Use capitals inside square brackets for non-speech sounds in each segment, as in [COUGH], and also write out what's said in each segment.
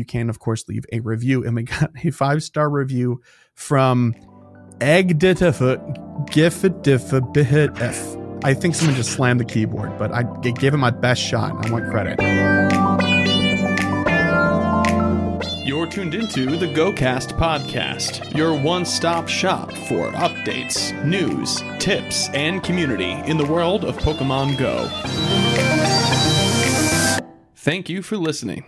you can, of course, leave a review. And we got a five star review from Egditifa Gifidifabihit I think someone just slammed the keyboard, but I gave him my best shot. And I want credit. You're tuned into the GoCast podcast, your one stop shop for updates, news, tips, and community in the world of Pokemon Go. Thank you for listening.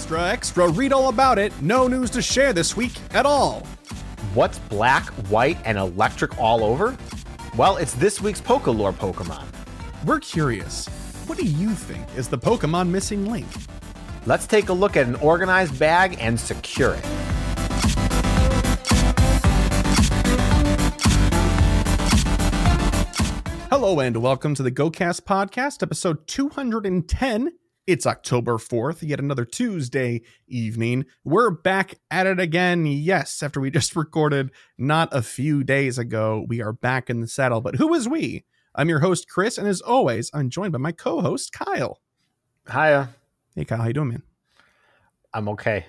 Extra, extra, read all about it. No news to share this week at all. What's black, white, and electric all over? Well, it's this week's PokéLore Pokemon. We're curious. What do you think is the Pokemon missing link? Let's take a look at an organized bag and secure it. Hello and welcome to the GoCast podcast, episode 210. It's October 4th, yet another Tuesday evening. We're back at it again. Yes, after we [LAUGHS] just recorded not a few days ago, we are back in the saddle. But who is we? I'm your host, Chris, and as always, I'm joined by my co-host, Kyle. Hiya. Hey, Kyle, how you doing, man? I'm okay.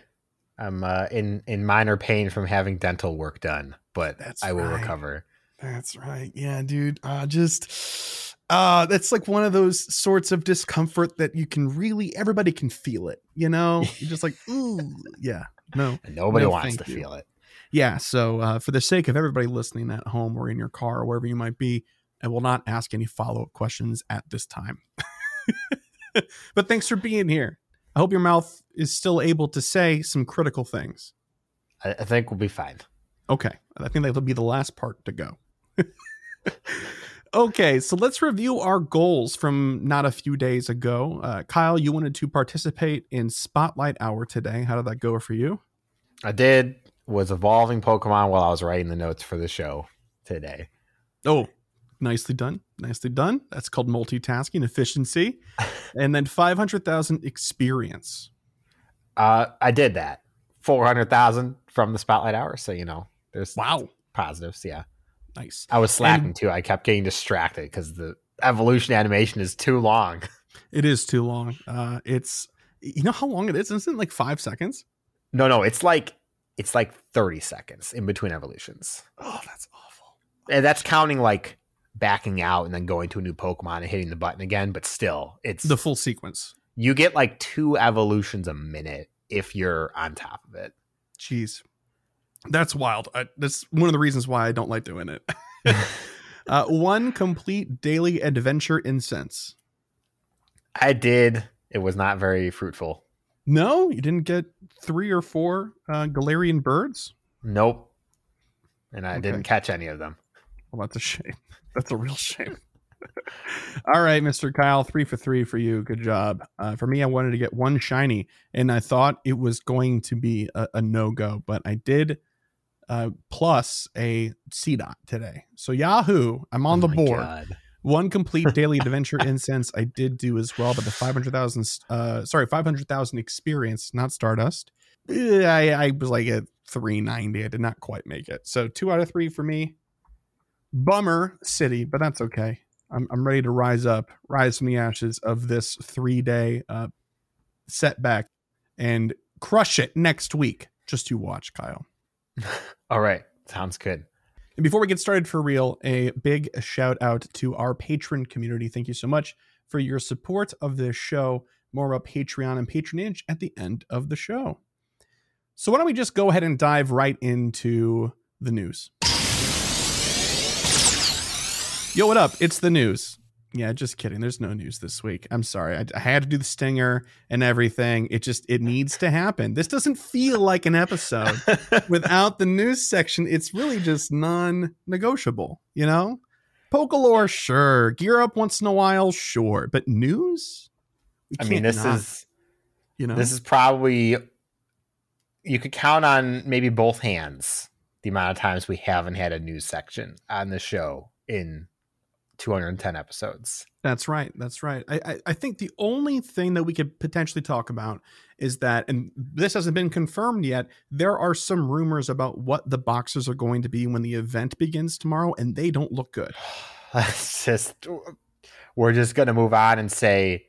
I'm uh, in in minor pain from having dental work done, but That's I will right. recover. That's right. Yeah, dude. Uh, just uh that's like one of those sorts of discomfort that you can really everybody can feel it, you know? [LAUGHS] You're just like, ooh, yeah. No. Nobody No, wants to you. feel it. Yeah, so uh, for the sake of everybody listening at home or in your car or wherever you might be, I will not ask any follow-up questions at this time. [LAUGHS] but thanks for being here. I hope your mouth is still able to say some critical things. I, I think we'll be fine. Okay. I think that'll be the last part to go. [LAUGHS] okay, so let's review our goals from not a few days ago. Uh, Kyle, you wanted to participate in Spotlight Hour today. How did that go for you? I did was evolving Pokemon while I was writing the notes for the show today. Oh, nicely done. Nicely done. That's called multitasking efficiency. [LAUGHS] and then 500,000 experience. Uh, I did that. Four hundred thousand from the Spotlight Hour, so you know there's Wow. positives. Yeah, Nice. I was slacking And- too. I kept getting distracted because the evolution animation is too long. [LAUGHS] It is too long. Uh, it's, you know how long it is? Isn't it like five seconds? No, no, it's like it's like thirty seconds in between evolutions. Oh, that's awful. And that's counting like backing out and then going to a new Pokemon and hitting the button again. But still, it's The full sequence. you get like two evolutions a minute if you're on top of it. Jeez, that's wild. I, that's one of the reasons why I don't like doing it. [LAUGHS] uh, one complete daily adventure incense. I did. It was not very fruitful. No, you didn't get three or four uh, Galarian birds. Nope. And I Okay. didn't catch any of them. Well, that's a shame. That's a real shame. [LAUGHS] All right, Mr. Kyle, three for three for you. Good job. Uh, for me, I wanted to get one shiny, and I thought it was going to be a, a no go, but I did uh, plus a Seedot today. So Yahoo, I'm on Oh the board. God. One complete [LAUGHS] daily adventure incense I did do as well, but the 500,000, uh, sorry, 500,000 experience, not Stardust. I, I was like at 390. I did not quite make it. So two out of three for me. Bummer city, but that's okay. I'm, I'm ready to rise up, rise from the ashes of this three day uh, setback and crush it next week. Just you watch, Kyle. All right. Sounds good. And before we get started for real, a big shout out to our patron community. Thank you so much for your support of this show. More about Patreon and patronage at the end of the show. So, why don't we just go ahead and dive right into the news? Yo, what up? It's the news. Yeah, just kidding. There's no news this week. I'm sorry. I, I had to do the stinger and everything. It just it needs to happen. This doesn't feel like an episode [LAUGHS] without the news section, it's really just non-negotiable, you know? PokéLore, sure. Gear up once in a while, sure. But news? I mean, this not, is you know this is probably you could count on maybe both hands the amount of times we haven't had a news section on the show in 210 episodes. that's right. That's right. I, I I think the only thing that we could potentially talk about is that, and this hasn't been confirmed yet. There are some rumors about what the boxes are going to be when the event begins tomorrow, and they don't look good. [SIGHS] It's just We're just going to move on and say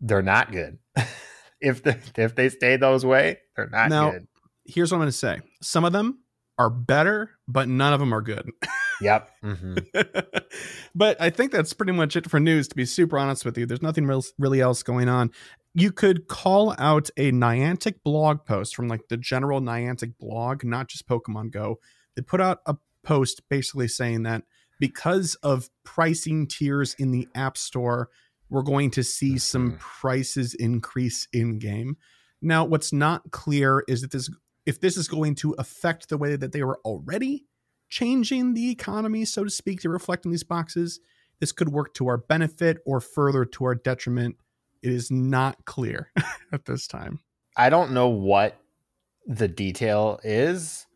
they're not good. [LAUGHS] if the, if they stay those way, they're not Now- good. Here's what I'm going to say. Some of them are better, but none of them are good. [LAUGHS] Yep. hmm [LAUGHS] but I think that's pretty much it for news. To be super honest with you, there's nothing real, really else going on. You could call out a Niantic blog post from like the general Niantic blog, not just Pokemon Go. They put out a post basically saying that because of pricing tiers in the App Store, we're going to see some Mhm. prices increase in game. Now, what's not clear is that this if this is going to affect the way that they were already changing the economy, so to speak, to reflect in these boxes. This could work to our benefit or further to our detriment. It is not clear [LAUGHS] at this time. I don't know what the detail is,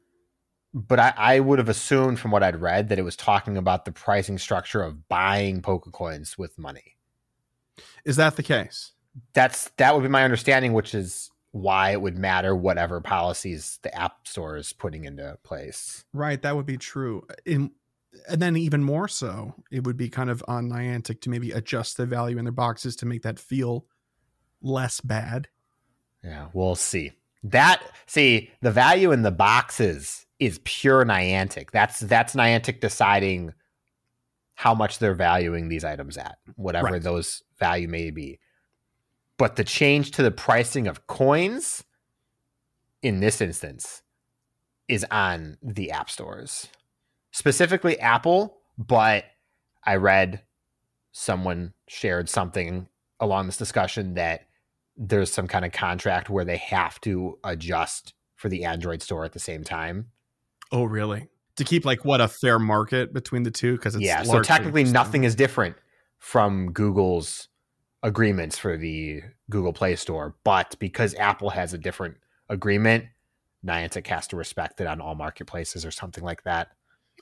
but I, I would have assumed from what I'd read that it was talking about the pricing structure of buying Pokecoins with money. Is that the case? That's that would be my understanding, which is why it would matter whatever policies the App Store is putting into place. Right, that would be true. In, and then even more so, it would be kind of on Niantic to maybe adjust the value in their boxes to make that feel less bad. Yeah, we'll see. That see the value in the boxes is pure Niantic. That's that's Niantic deciding how much they're valuing these items at, whatever Right. those value may be. But the change to the pricing of coins in this instance is on the app stores, specifically Apple. But I read someone shared something along this discussion that there's some kind of contract where they have to adjust for the Android store at the same time. Oh, really? To keep like what a fair market between the two? Because it's yeah, so technically nothing is different from Google's agreements for the Google Play Store, but because Apple has a different agreement, Niantic has to respect it on all marketplaces or something like that.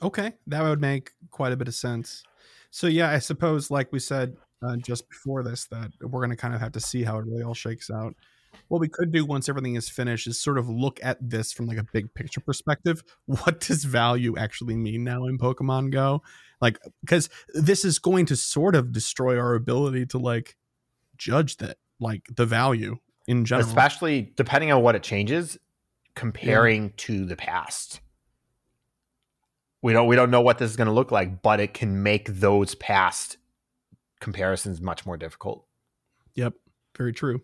Okay, that would make quite a bit of sense. So yeah, I suppose, like we said uh, just before this, that we're going to kind of have to see how it really all shakes out. What we could do once everything is finished is sort of look at this from like a big picture perspective. [LAUGHS] What does value actually mean now in Pokemon Go? Like, because this is going to sort of destroy our ability to like judge that, like the value in general. Especially depending on what it changes, comparing to the past. We don't we don't know what this is going to look like, but it can make those past comparisons much more difficult. Yep, very true.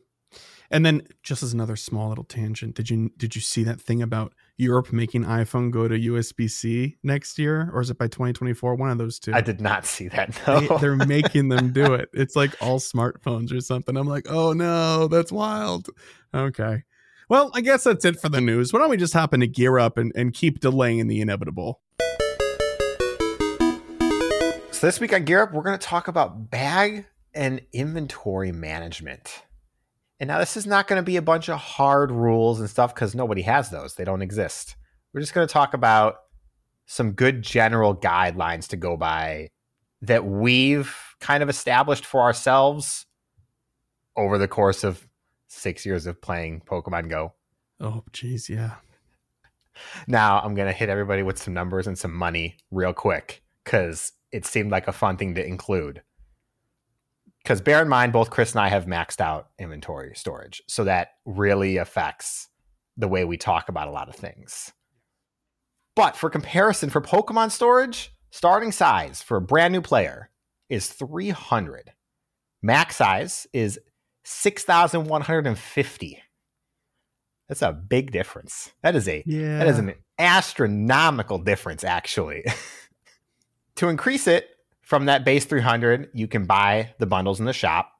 And then just as another small little tangent, did you did you see that thing about Europe making iPhone go to USB-C next year or is it by 2024? One of those two. I did not see that. They, No. they're [LAUGHS] making them do it. It's like all smartphones or something. I'm like, "Oh no, that's wild." Okay. Well, I guess that's it for the news. Why don't we just hop into gear up and, and keep delaying the inevitable? So this week on Gear Up, we're going to talk about bag and inventory management. And now this is not going to be a bunch of hard rules and stuff because nobody has those. They don't exist. We're just going to talk about some good general guidelines to go by that we've kind of established for ourselves over the course of six years of playing Pokemon Go. Oh, geez, yeah. Now I'm gonna hit everybody with some numbers and some money real quick because it seemed like a fun thing to include. Because bear in mind, both Chris and I have maxed out inventory storage, so that really affects the way we talk about a lot of things. But for comparison, for Pokemon storage, starting size for a brand new player is 300. Max size is 6,150. That's a big difference. That is a Yeah. that is an astronomical difference, actually. [LAUGHS] to increase it from that base 300, you can buy the bundles in the shop,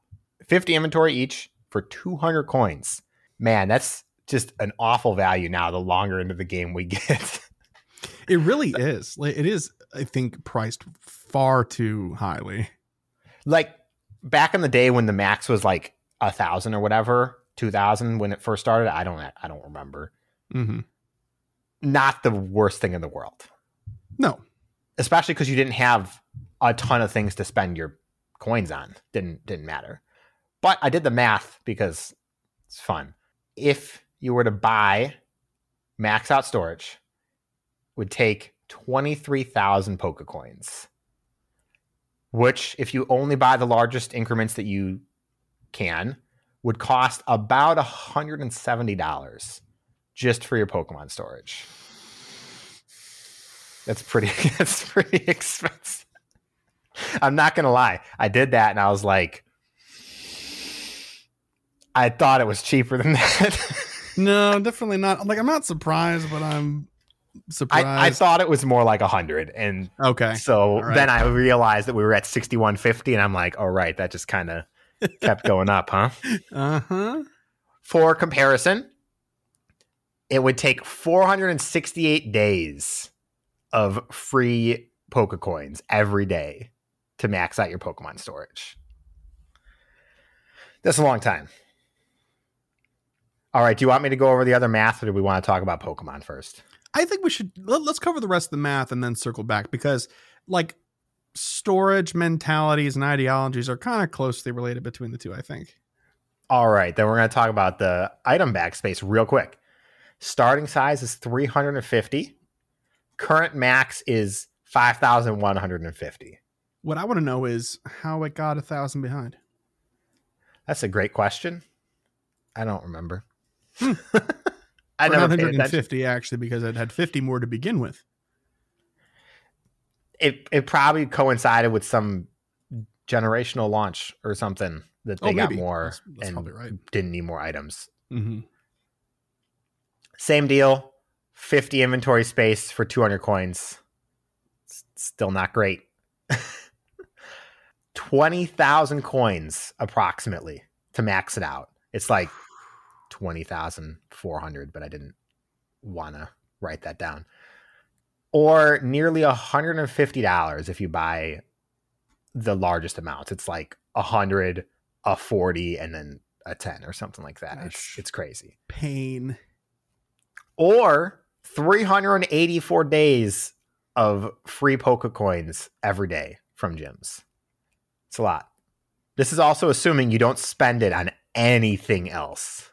50 inventory each for 200 coins. Man, that's just an awful value now the longer into the game we [LAUGHS] get. It really is. Like, It is, I think, priced far too highly. like back in the day when the max was like a thousand or whatever, 2000 when it first started, I don't I don't remember. hmm Not the worst thing in the world. No, especially because you didn't have a ton of things to spend your coins on. Didn't didn't matter. But I did the math because it's fun. If you were to buy max out storage, would take twenty three thousand Pokecoins. which, if you only buy the largest increments that you can, would cost about $170 just for your Pokemon storage. That's pretty [LAUGHS] that's pretty [LAUGHS] expensive. [LAUGHS] I'm not gonna lie. I did that and I was like, I thought it was cheaper than [LAUGHS] that. No, definitely not. Like I'm not surprised, but I'm surprised. I, I thought it was more like a hundred, and okay. so right. then I realized that we were at sixty one fifty, and I'm like, all right, that just kind of kept [LAUGHS] going up, huh? Uh huh. For comparison, it would take 468 days of free Pokecoins every day to max out your Pokemon storage. That's a long time. All right, do you want me to go over the other math or do we want to talk about Pokemon first? I think we should let, us cover the rest of the math and then circle back because, like, storage mentalities and ideologies are kind of closely related between the two. I think. All right, then we're going to talk about the item bag space real quick. Starting size is 350. Current max is 5,150. What I want to know is how it got a thousand behind. That's a great question. I don't remember. Hmm. [LAUGHS] I never not paid attention. 150 actually because it had 50 more to begin with. It it probably coincided with some generational launch or something that they Oh, got more That's- that's and right. didn't need more items. Mm-hmm. Same deal. 50 inventory space for 200 coins. Still not great. [LAUGHS] 20,000 coins approximately to max it out. It's like 20,400, but I didn't want to write that down. Or nearly $150 if you buy the largest amounts. It's like a 100, a 40, and then a 10 or something like that. It's, it's crazy Pain. or 384 days of free Poke coins every day from gyms. It's a lot. This is also assuming you don't spend it on anything else.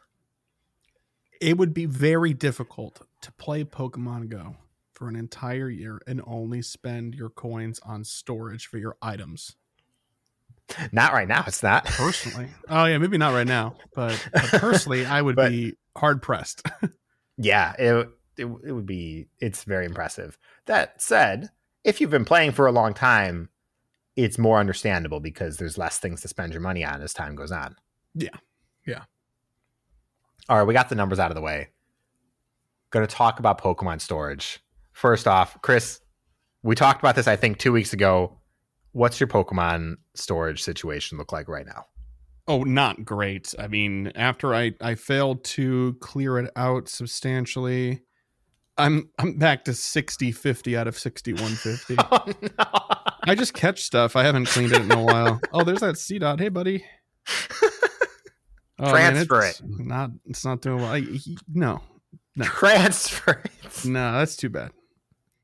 It would be very difficult to play Pokemon Go for an entire year and only spend your coins on storage for your items. Not right now. It's not. Personally, oh yeah, maybe not right now, but, [LAUGHS] but personally, I would But- be hard pressed. [LAUGHS] yeah, it, it it would be. It's very impressive. That said, if you've been playing for a long time, it's more understandable because there's less things to spend your money on as time goes on. Yeah. Yeah. All right, we got the numbers out of the way. Going to talk about Pokemon storage. First off, Chris, we talked about this I think 2 weeks ago. What's your Pokemon storage situation look like right now? Oh, not great. I mean, after I I failed to clear it out substantially, I'm I'm back to 60 50 out of 61 50. [LAUGHS] Oh no. I just catch stuff. I haven't cleaned it in a while. Oh, there's that Seedot. Hey, buddy. [LAUGHS] Oh, Transfer it's Not it's not doing well. I, he- no, Transfer it. no, that's too bad.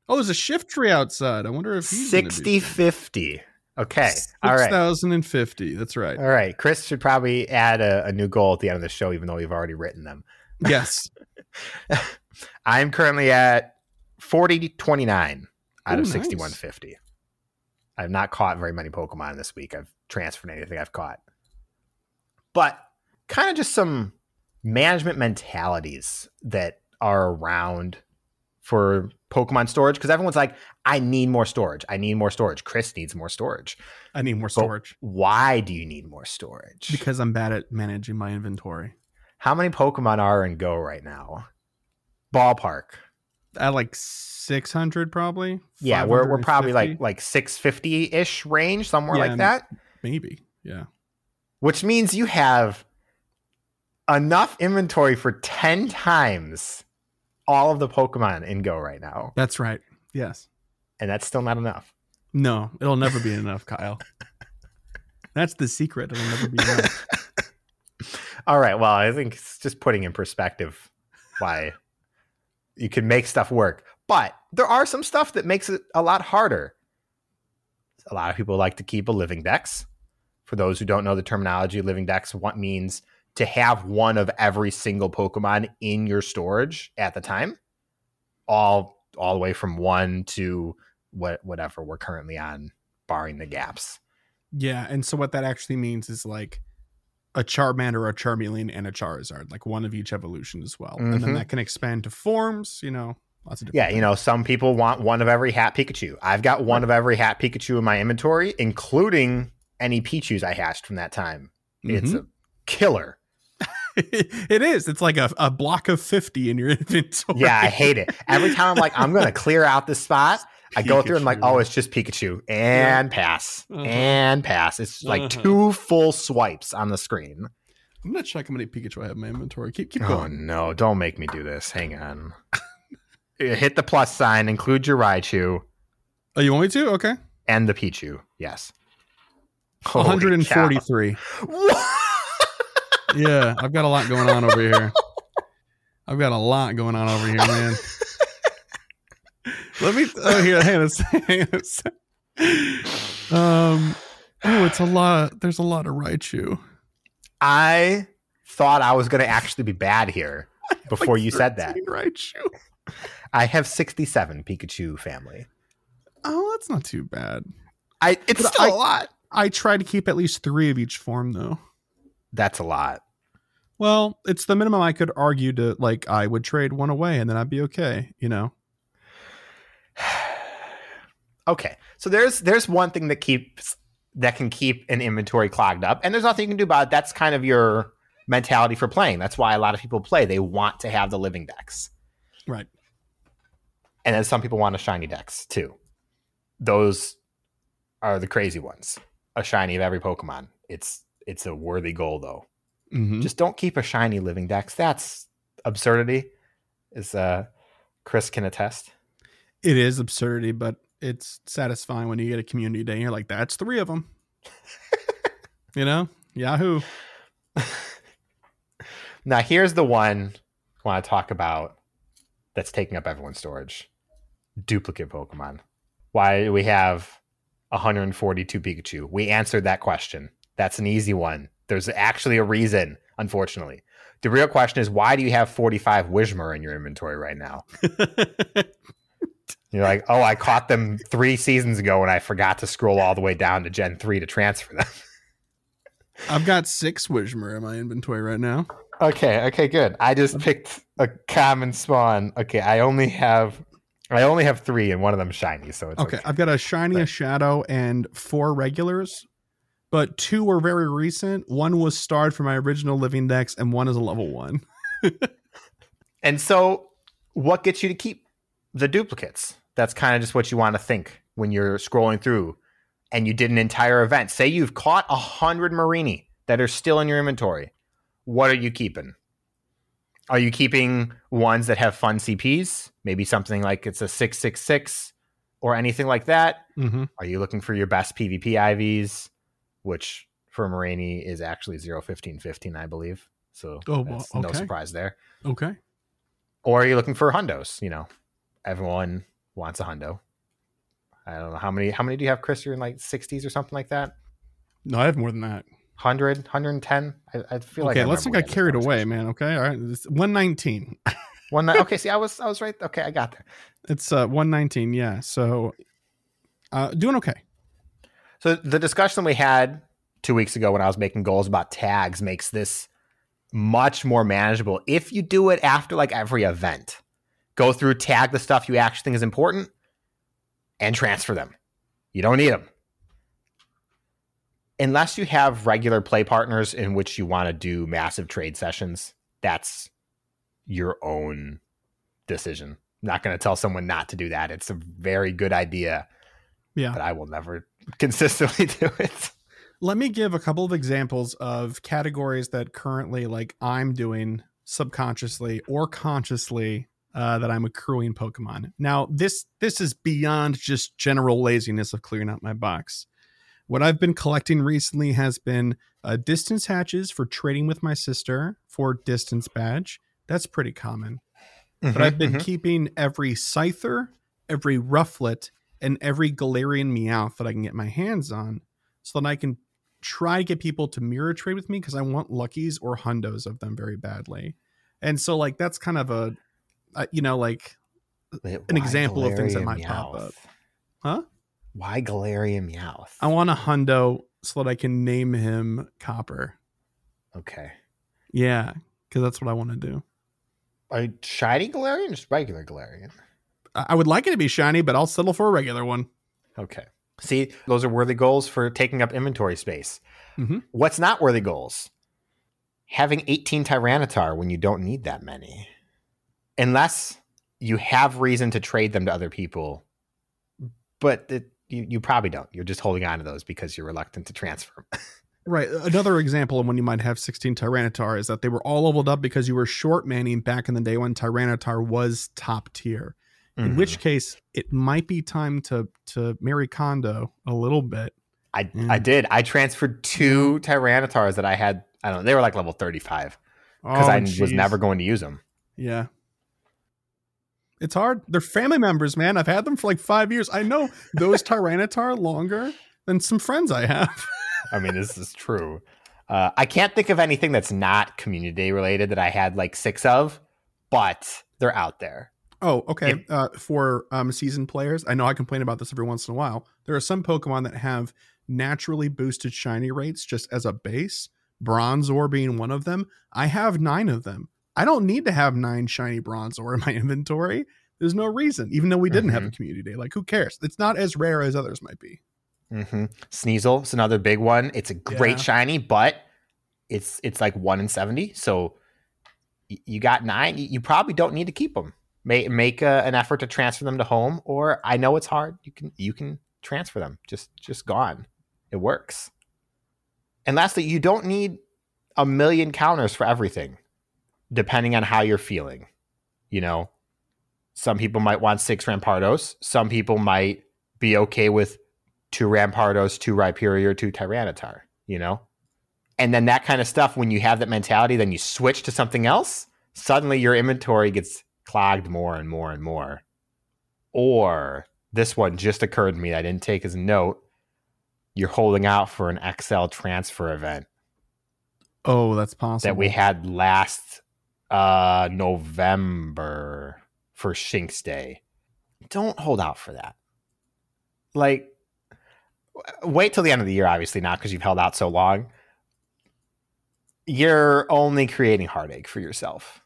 Oh, there's a Shiftry outside. I wonder if he's 60 50. Okay. All right. 6,050. That's right. All right. Chris should probably add a, a new goal at the end of the show, even though we've already written them. Yes. [LAUGHS] I'm currently at 40 29 out Ooh, of nice. 6150. I've not caught very many Pokemon this week. I've transferred anything I've caught. But kind of just some management mentalities that are around for Pokemon storage because everyone's like, I need more storage. I need more storage. Chris needs more storage. I need more storage Why do you need more storage? because I'm bad at managing my inventory. How many Pokemon are in Go right now? Ballpark. At like 600 probably. Yeah, we're we're probably like like 650 ish range, somewhere Yeah, like that. maybe. Yeah. Which means you have enough inventory for 10 times all of the Pokemon in Go right now. That's right. Yes. And that's still not enough. No, it'll never be enough, Kyle. [LAUGHS] That's the secret. It'll never be enough. [LAUGHS] All right. Well, I think it's just putting in perspective why you can make stuff work. But there are some stuff that makes it a lot harder. A lot of people like to keep a living dex. For those who don't know the terminology, living dex what means to have one of every single Pokemon in your storage at the time. All all the way from one to what whatever we're currently on, barring the gaps. Yeah, and so what that actually means is like a Charmander, a Charmeleon, and a Charizard, like one of each evolution as well, and then Mhm. that can expand to forms. You know, lots of different. Yeah, you know, some people want one of every hat Pikachu. I've got one of every hat Pikachu in my inventory, including any Pichus I hatched from that time. It's Mhm. a killer. [LAUGHS] it is. It's like a, a block of fifty in your [LAUGHS] inventory. Yeah, I hate it. Every time I'm like, I'm gonna [LAUGHS] clear out this spot. I go through and I'm like, oh, it's just Pikachu and pass Uh-huh. and pass. It's like Uh-huh. two full swipes on the screen. I'm gonna check how many Pikachu I have in my inventory. Keep keep going. Oh going. no! Don't make me do this. Hang on. [LAUGHS] Hit the plus sign. Include your Raichu Oh, you want me to? Okay. and the Pichu. Yes. Holy 143. What? [LAUGHS] Yeah, I've got a lot going on over here. [LAUGHS] I've got a lot going on over here, man. Let me. Oh, here, hang on a sec. Hang on a sec. Um. Oh, it's a lot. There's a lot of Raichu. I thought I was going to actually be bad here [LAUGHS] before you said that. 13 Raichu. I have 67 Pikachu family. Oh, that's not too bad. I it's But still I- a lot. I try to keep at least three of each form, though. That's a lot. Well, it's the minimum I could argue to like I would trade one away and then I'd be okay, you know. [SIGHS] Okay, so there's there's one thing that keeps that can keep an inventory clogged up, and there's nothing you can do about it. That's kind of your mentality for playing. That's why a lot of people play. They want to have the living dex, Right. and then some people want a shiny dex too. Those are the crazy ones. A shiny of every Pokemon. It's it's a worthy goal though. Mm-hmm. Just don't keep a shiny living dex. That's absurdity. Is uh Chris can attest. It is absurdity, but it's satisfying when you get a community day and you're like, that's three of them. [LAUGHS] you know? Yahoo. [LAUGHS] Now here's the one I want to talk about that's taking up everyone's storage. Duplicate Pokemon. Why do we have 142 Pikachu? We answered that question. That's an easy one. There's actually a reason, unfortunately. The real question is why do you have 45 Whismur in your inventory right now? [LAUGHS] You're like, oh, I caught them three seasons ago and I forgot to scroll all the way down to Gen 3 to transfer them. [LAUGHS] I've got six Whismur in my inventory right now. Okay, okay, good. I just picked a common spawn. Okay, I only have I only have three and one of them shiny, so it's Okay, okay. I've got a shiny, a shadow, and four regulars, but two were very recent. One was starred from my original living dex, and one is a level one. [LAUGHS] And so what gets you to keep the duplicates? That's kind of just what you want to think when you're scrolling through and you did an entire event. Say you've caught a hundred Marini that are still in your inventory. What are you keeping? Are you keeping ones that have fun CPs? Maybe something like it's a 666 or anything like that? Mm-hmm. Are you looking for your best PvP IVs, which for Marini is actually 01515, I believe. So Oh, well, that's no surprise there. Okay. Or are you looking for hundos? You know, everyone wants a hundo. I don't know how many. How many do you have, Chris? You're in like 60s or something like that. No, I have more than that. 100, 110. I, I feel like. okay, let's we get carried away, man. Okay, all right. It's 119. One. [LAUGHS] Okay, see, I was I was right. Okay, I got there. It's uh 119. Yeah. So, uh, doing okay. So the discussion we had two weeks ago when I was making goals about tags makes this much more manageable if you do it after like every event. Go through, tag the stuff you actually think is important, and transfer them. You don't need them. Unless you have regular play partners in which you want to do massive trade sessions, that's your own decision. I'm not going to tell someone not to do that. It's a very good idea, Yeah. but I will never [LAUGHS] consistently do it. Let me give a couple of examples of categories that currently, like, I'm doing subconsciously or consciously uh, that I'm accruing Pokemon. Now, this this is beyond just general laziness of clearing out my box. What I've been collecting recently has been uh, distance hatches for trading with my sister for distance badge. That's pretty common. But I've been keeping every Scyther, every Rufflet, and every Galarian Meowth that I can get my hands on so that I can try to get people to mirror trade with me because I want Luckies or Hundos of them very badly. And so, like, that's kind of a, uh, you know, like, Wait, an example of things that Galarian might pop up. Huh? Why Galarian Meowth? I want a Hundo so that I can name him Copper. Okay. Yeah, because that's what I want to do. A shiny Galarian, or just regular Galarian. I I would like it to be shiny, but I'll settle for a regular one. Okay. See, those are worthy goals for taking up inventory space. Mhm. What's not worthy goals? Having 18 Tyranitar when you don't need that many. Unless you have reason to trade them to other people. But it, you, you probably don't. You're just holding on to those because you're reluctant to transfer them. [LAUGHS] Right. Another example of when you might have 16 Tyranitar is that they were all leveled up because you were short manning back in the day when Tyranitar was top tier. In Mhm. which case, it might be time to to Marie Kondo a little bit. I, Mm. I did. I transferred two Tyranitars that I had. I don't know. They were like level 35 because Oh, I was never going to use them. Yeah. It's hard. They're family members, man. I've had them for like five years. I know those [LAUGHS] Tyranitar longer than some friends I have. I mean, this is true. Uh, I can't think of anything that's not community related that I had like six of, but they're out there. Oh, okay. Uh, for um, seasoned players, I know I complain about this every once in a while. There are some Pokemon that have naturally boosted shiny rates just as a base. Bronzor being one of them. I have nine of them. I don't need to have nine shiny bronze Bronzor in [LAUGHS] my inventory. There's no reason, even though we didn't have a community day. Like, who cares? It's not as rare as others might be. hmm Sneasel is another big one. It's a great Yeah. shiny, but it's it's like one in seventy. So y- you got nine. You you probably don't need to keep them. Make make a, an effort to transfer them to home, or I know it's hard. You can you can transfer them. Just just gone. It works. And lastly, you don't need a million counters for everything, depending on how you're feeling. You know, some people might want six Rampardos. Some people might be okay with two Rampardos, two Rhyperior, two Tyranitar, you know? And then that kind of stuff, when you have that mentality, then you switch to something else, suddenly your inventory gets clogged more and more and more. Or this one just occurred to me I didn't take as a note. You're holding out for an XL transfer event Oh, that's possible. that we had last uh November for Shinx Day. Don't hold out for that. Like wait till the end of the year, obviously not because you've held out so long. You're only creating heartache for yourself.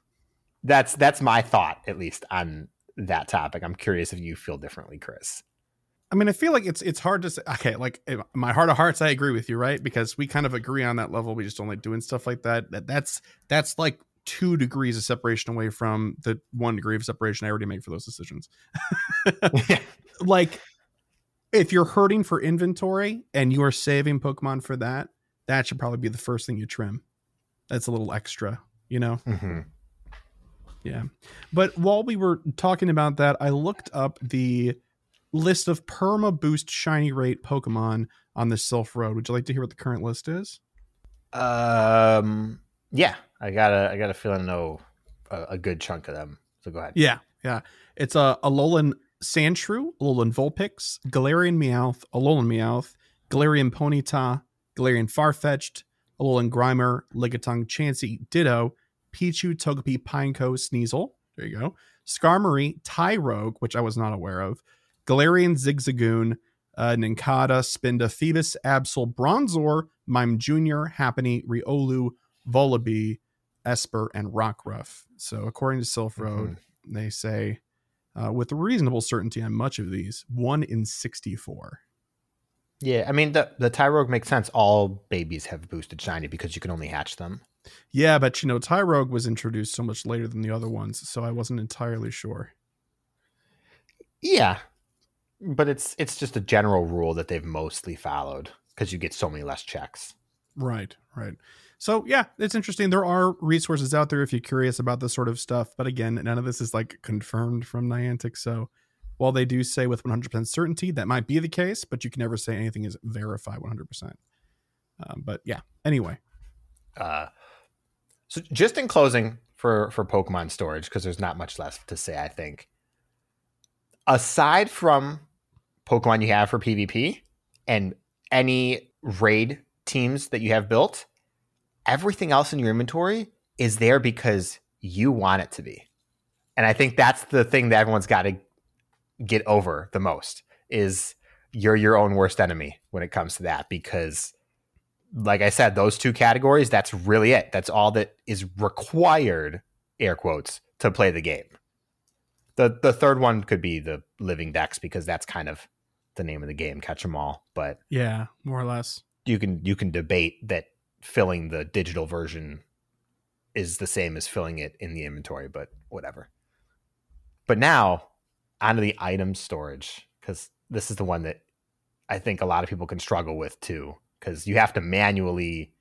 That's that's my thought, at least on that topic. I'm curious if you feel differently, Chris. I mean, I feel like it's it's hard to say. Okay, like my heart of hearts, I agree with you, right? Because we kind of agree on that level. We just don't like doing stuff like that. That that's that's like two degrees of separation away from the one degree of separation I already make for those decisions. [LAUGHS] like, if you're hurting for inventory and you are saving Pokemon for that, that should probably be the first thing you trim. That's a little extra, you know. Mhm. Yeah. But while we were talking about that, I looked up the list of perma boost shiny rate Pokemon on the Sylph Road. Would you like to hear what the current list is? Um yeah, I got a I got a feeling know a, a good chunk of them. So go ahead. Yeah. Yeah. It's a Alolan Sandshrew, Alolan Vulpix, Galarian Meowth, Alolan Meowth, Galarian Ponyta, Galarian Farfetch'd, Alolan Grimer, Lickitung Chansey, Ditto, Pichu, Togepi, Pineco, Sneasel. There you go. Skarmory, Tyrogue, which I was not aware of, Galarian Zigzagoon, uh, Nincada, Spinda, Feebas, Absol, Bronzor, Mime Jr., Happiny, Riolu, Volibee, Espurr, and Rockruff. So according to Sylph Road, they say uh, with reasonable certainty on much of these, one in 64. Yeah, I mean the the Tyrogue makes sense. All babies have boosted shiny because you can only hatch them. Yeah, but you know, Tyrogue was introduced so much later than the other ones, so I wasn't entirely sure. Yeah, but it's it's just a general rule that they've mostly followed because you get so many less checks. Right, right. So yeah, it's interesting. There are resources out there if you're curious about this sort of stuff. But again, none of this is like confirmed from Niantic. So while they do say with 100% certainty that might be the case, but you can never say anything is verified 100%. Um, but yeah, anyway. Uh, so just in closing for for Pokemon storage because there's not much left to say. I think aside from Pokemon you have for PvP and any raid teams that you have built, everything else in your inventory is there because you want it to be. And I think that's the thing that everyone's got to get over the most is you're your own worst enemy when it comes to that because like I said, those two categories, that's really it. That's all that is required, air quotes, to play the game. The the third one could be the living dex because that's kind of the name of the game, catch them all. But Yeah, more or less. you can you can debate that filling the digital version is the same as filling it in the inventory, but whatever. But now onto the item storage because this is the one that I think a lot of people can struggle with too because you have to manually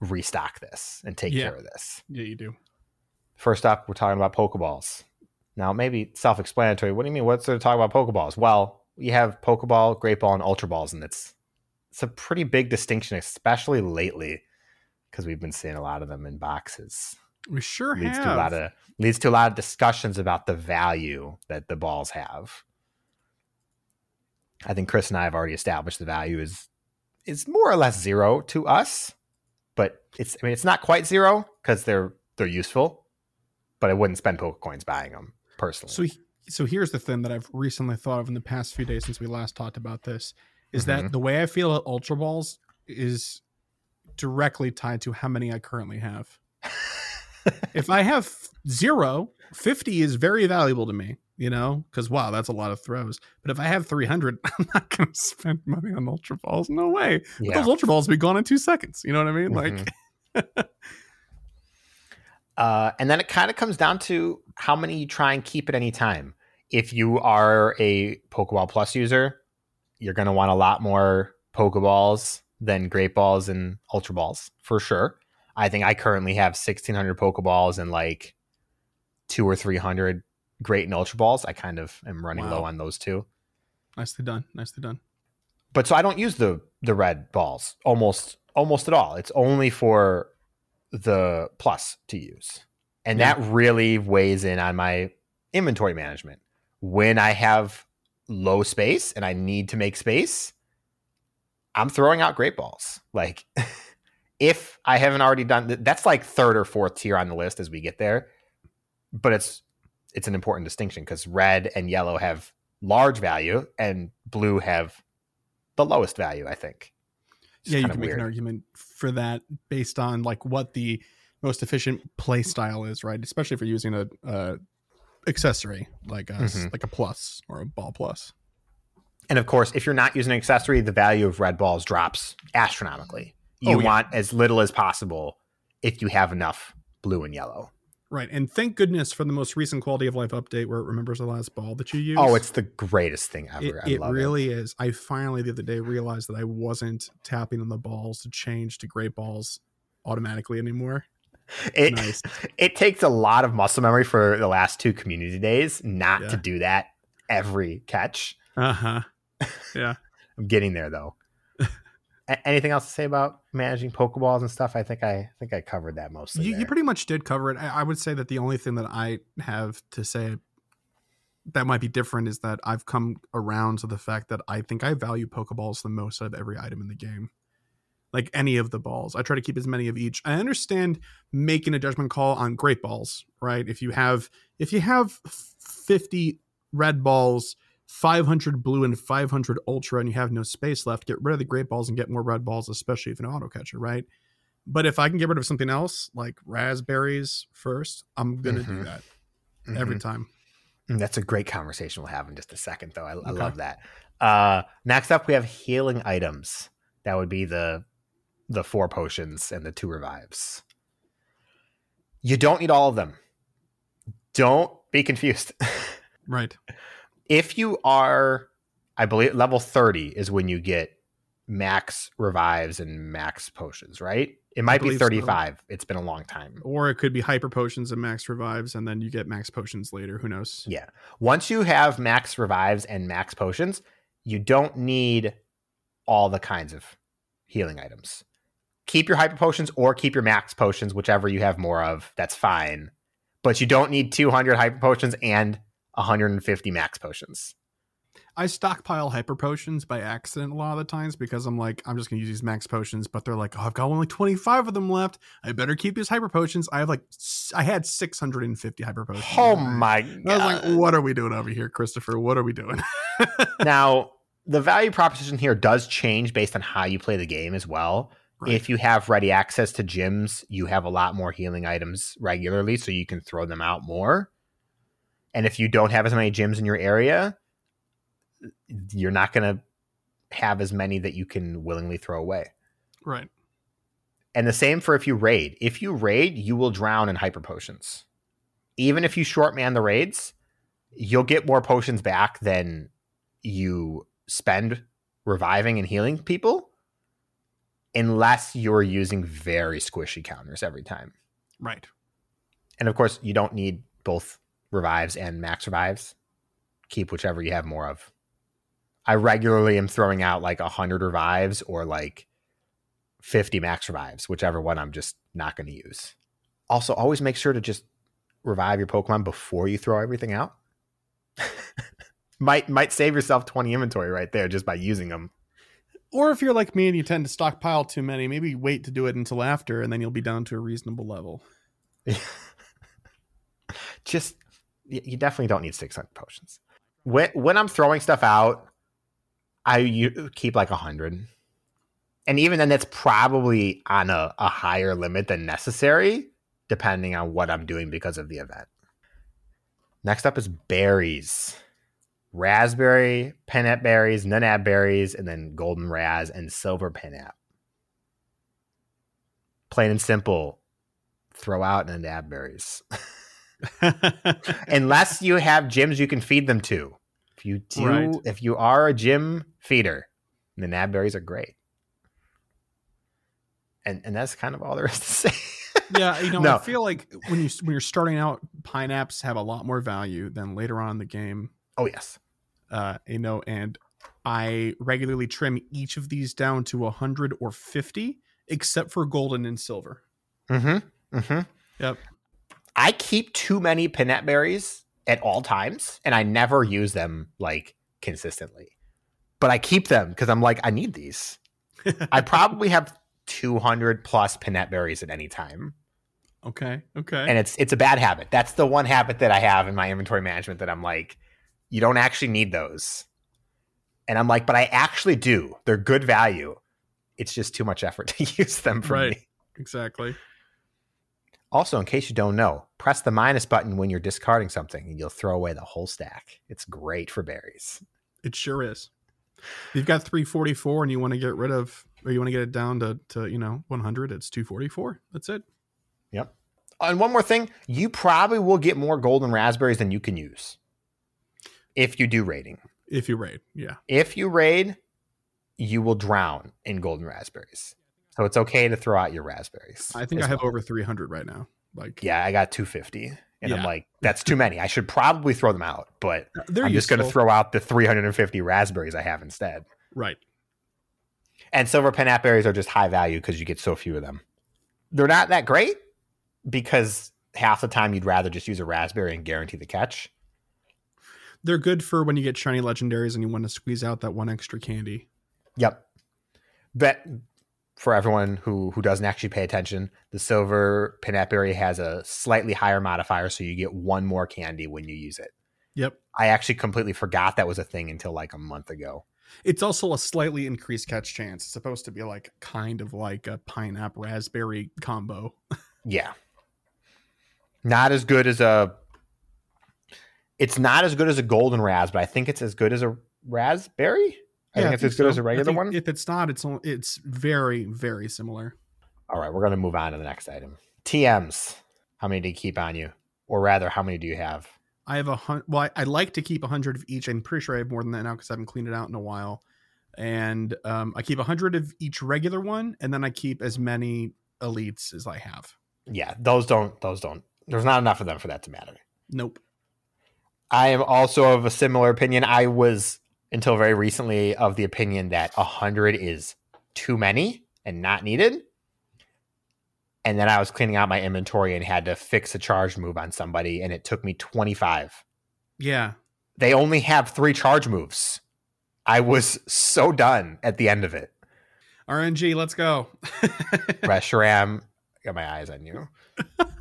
restock this and take Yeah. care of this. Yeah, you do. First up, we're talking about Pokeballs. Now, maybe self explanatory. What do you mean? What's there to talk about Pokeballs? Well, you have Pokeball, Great Ball, and Ultra Balls, and it's it's a pretty big distinction, especially lately, because we've been seeing a lot of them in boxes. We sure Leads have. to a lot of leads to a lot of discussions about the value that the balls have. I think Chris and I have already established the value is is more or less zero to us, but it's I mean it's not quite zero because they're they're useful, but I wouldn't spend Pokecoins buying them personally. So, he- so here's the thing that I've recently thought of in the past few days since we last talked about this is Mhm. that the way I feel about Ultra Balls is directly tied to how many I currently have. if I have zero, 50 is very valuable to me, you know, because wow, that's a lot of throws. But if I have 300, [LAUGHS] I'm not going to spend money on Ultra Balls. No way. yeah. Those Ultra Balls will be gone in two seconds. You know what I mean? Mhm. Like, [LAUGHS] Uh, and then it kind of comes down to how many you try and keep at any time. If you are a Pokeball Plus user, you're going to want a lot more Pokeballs than Great Balls and Ultra Balls for sure. I think I currently have 1,600 Pokeballs and like two or 300 Great and Ultra Balls. I kind of am running Wow. low on those two. nicely done. Nicely done. But so I don't use the the red balls almost almost at all. It's only for the plus to use. And Yeah. that really weighs in on my inventory management. When I have low space and I need to make space, I'm throwing out great balls. Like [LAUGHS] if I haven't already done that's like third or fourth tier on the list as we get there. But it's it's an important distinction because red and yellow have large value and blue have the lowest value, I think. It's yeah, you can make weird. an argument for that based on like what the most efficient play style is, right? Especially if you're using a, uh accessory like a Mhm. like a plus or a ball plus. And of course, if you're not using an accessory, the value of red balls drops astronomically. You Oh, yeah. want as little as possible if you have enough blue and yellow. Right. And thank goodness for the most recent quality of life update where it remembers the last ball that you use. Oh, it's the greatest thing ever. it, I it love really is. I finally the other day realized that I wasn't tapping on the balls to change to great balls automatically anymore. It. Nice. [LAUGHS] It takes a lot of muscle memory for the last two community days not Yeah. to do that every catch. Uh-huh. Yeah, [LAUGHS] I'm getting there though. [LAUGHS] A- anything else to say about managing Pokeballs and stuff? I think I, I think I covered that mostly. You, you pretty much did cover it. I, I would say that the only thing that I have to say that might be different is that I've come around to the fact that I think I value Pokeballs the most out of every item in the game. Like any of the balls, I try to keep as many of each. I understand making a judgment call on great balls, right? If you have if you have fifty red balls, five hundred blue, and five hundred ultra, and you have no space left, get rid of the great balls and get more red balls, especially if an auto catcher, right? But if I can get rid of something else, like raspberries first, I'm gonna do Mhm. that every Mhm. time. Mm, That's a great conversation we'll have in just a second, though. I, I love that. Uh, next up, we have healing items. That would be the the four potions and the two revives. You don't need all of them. Don't be confused. [LAUGHS] Right. if you are, I believe, level thirty is when you get max revives and max potions. Right? It might be believe so. thirty-five. It's been a long time. Or it could be hyper potions and max revives, and then you get max potions later. Who knows? Yeah. Once you have max revives and max potions, you don't need all the kinds of healing items. Keep your hyper potions or keep your max potions, whichever you have more of. That's fine. But you don't need 200 hyper potions and 150 max potions. I stockpile hyper potions by accident a lot of the times because I'm like, I'm just gonna use these max potions, but they're like, oh, I've got only 25 of them left. I better keep these hyper potions. I have like, I had 650 hyper potions. Oh my God. I was like, what are we doing over here, Christopher? What are we doing? [LAUGHS] now, the value proposition here does change based on how you play the game as well. Right. If you have ready access to gyms, you have a lot more healing items regularly, so you can throw them out more. And if you don't have as many gyms in your area, you're not going to have as many that you can willingly throw away. Right. And the same for if you raid. If you raid, you will drown in hyper potions. Even if you short man the raids, you'll get more potions back than you spend reviving and healing people, unless you're using very squishy counters every time. Right. And of course, you don't need both revives and max revives. Keep whichever you have more of. I regularly am throwing out like 100 revives or like 50 max revives, whichever one I'm just not going to use. Also, always make sure to just revive your Pokemon before you throw everything out. [LAUGHS] might might save yourself 20 inventory right there just by using them. Or if you're like me and you tend to stockpile too many, maybe wait to do it until after, and then you'll be down to a reasonable level. [LAUGHS] just you definitely don't need 600 potions. When when I'm throwing stuff out, I keep like 100. And even then that's probably on a, a higher limit than necessary depending on what I'm doing because of the event. Next up is berries. Razz Berry, pinap berries, nanab berries, and then golden razz and silver pinap. Plain and simple, throw out nanab berries. [LAUGHS] Unless you have gyms you can feed them to. If you do, Right. if you are a gym feeder, the nab berries are great. And and that's kind of all there is to say. yeah, you know, No. I feel like when you when you're starting out, pineapples have a lot more value than later on in the game. Oh yes. Uh, you know, and I regularly trim each of these down to 100 or 50, except for golden and silver. Mm-hmm. Mm-hmm. Yep. I keep too many pinap berries at all times, and I never use them like consistently. But I keep them because I'm like, I need these. [LAUGHS] I probably have 200 plus pinap berries at any time, Okay. Okay. and it's it's a bad habit. That's the one habit that I have in my inventory management that I'm like, you don't actually need those, and I'm like, but I actually do. They're good value. It's just too much effort [LAUGHS] to use them for Right. me. exactly. Also, in case you don't know, press the minus button when you're discarding something and you'll throw away the whole stack. It's great for berries. It sure is. You've got 344 and you want to get rid of, or you want to get it down to, to you know, 100, it's 244. That's it. Yep. And one more thing, you probably will get more golden razz berries than you can use if you do raiding. If you raid. Yeah. If you raid, you will drown in golden razz berries. So it's okay to throw out your razz berries. I think I have well. over 300 right now. Like, Yeah, I got 250. And I'm like, that's too many. I should probably throw them out, but uh, they're I'm just going to throw out the 350 razz berries I have instead. Right. And silver pinap berries are just high value because you get so few of them. They're not that great because half the time you'd rather just use a razz berry and guarantee the catch. They're good for when you get shiny legendaries and you want to squeeze out that one extra candy. Yep. But for everyone who who doesn't actually pay attention, the silver pinap berry has a slightly higher modifier, so you get one more candy when you use it. Yep. I actually completely forgot that was a thing until like a month ago. It's also a slightly increased catch chance. It's supposed to be like kind of like a pineapple razz berry combo. [LAUGHS] Yeah. Not as good as a it's not as good as a golden raz, but I think it's as good as a razz berry. I think it's as good so. as a regular think one. If it's not, it's it's very very similar. All right, we're going to move on to the next item. TMs. How many do you keep on you? Or rather, how many do you have? I have a hundred. Well, I, I like to keep a hundred of each. I'm pretty sure I have more than that now because I haven't cleaned it out in a while. And um, I keep a hundred of each regular one, and then I keep as many elites as I have. Yeah, those don't those don't there's not enough of them for that to matter. Nope. I am also of a similar opinion. I was until very recently of the opinion that 100 is too many and not needed. And then I was cleaning out my inventory and had to fix a charge move on somebody and it took me 25. Yeah. They only have 3 charge moves. I was so done at the end of it. RNG. Let's go. [LAUGHS] Reshiram, got my eyes on you. [LAUGHS]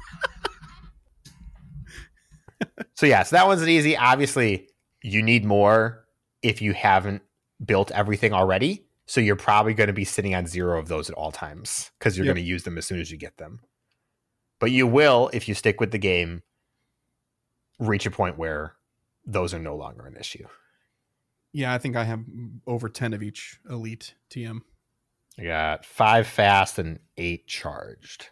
so yeah, so that one's an easy. Obviously, you need more if you haven't built everything already. So you're probably going to be sitting on zero of those at all times because you're Yep. going to use them as soon as you get them. But you will, if you stick with the game, reach a point where those are no longer an issue. Yeah, I think I have over 10 of each elite TM. I got five fast and eight charged.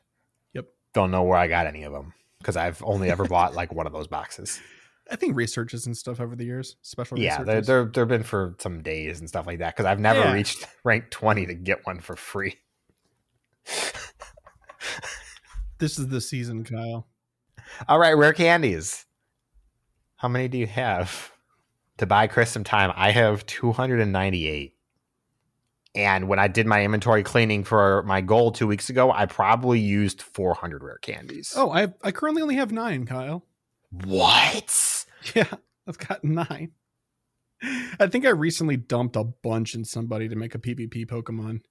Yep. Don't know where I got any of them because I've only ever bought like one of those boxes. [LAUGHS] I think researches and stuff over the years, special Yeah, they're, they're they've been for some days and stuff like that because I've never Yeah. reached [LAUGHS] rank twenty to get one for free. [LAUGHS] This is the season, Kyle. All right, rare candies. How many do you have to buy Chris some time? I have two hundred and ninety-eight. And when I did my inventory cleaning for my goal two weeks ago, I probably used 400 rare candies. Oh, I I currently only have nine, Kyle. what? [LAUGHS] Yeah, I've got nine. I think I recently dumped a bunch in somebody to make a PvP Pokemon.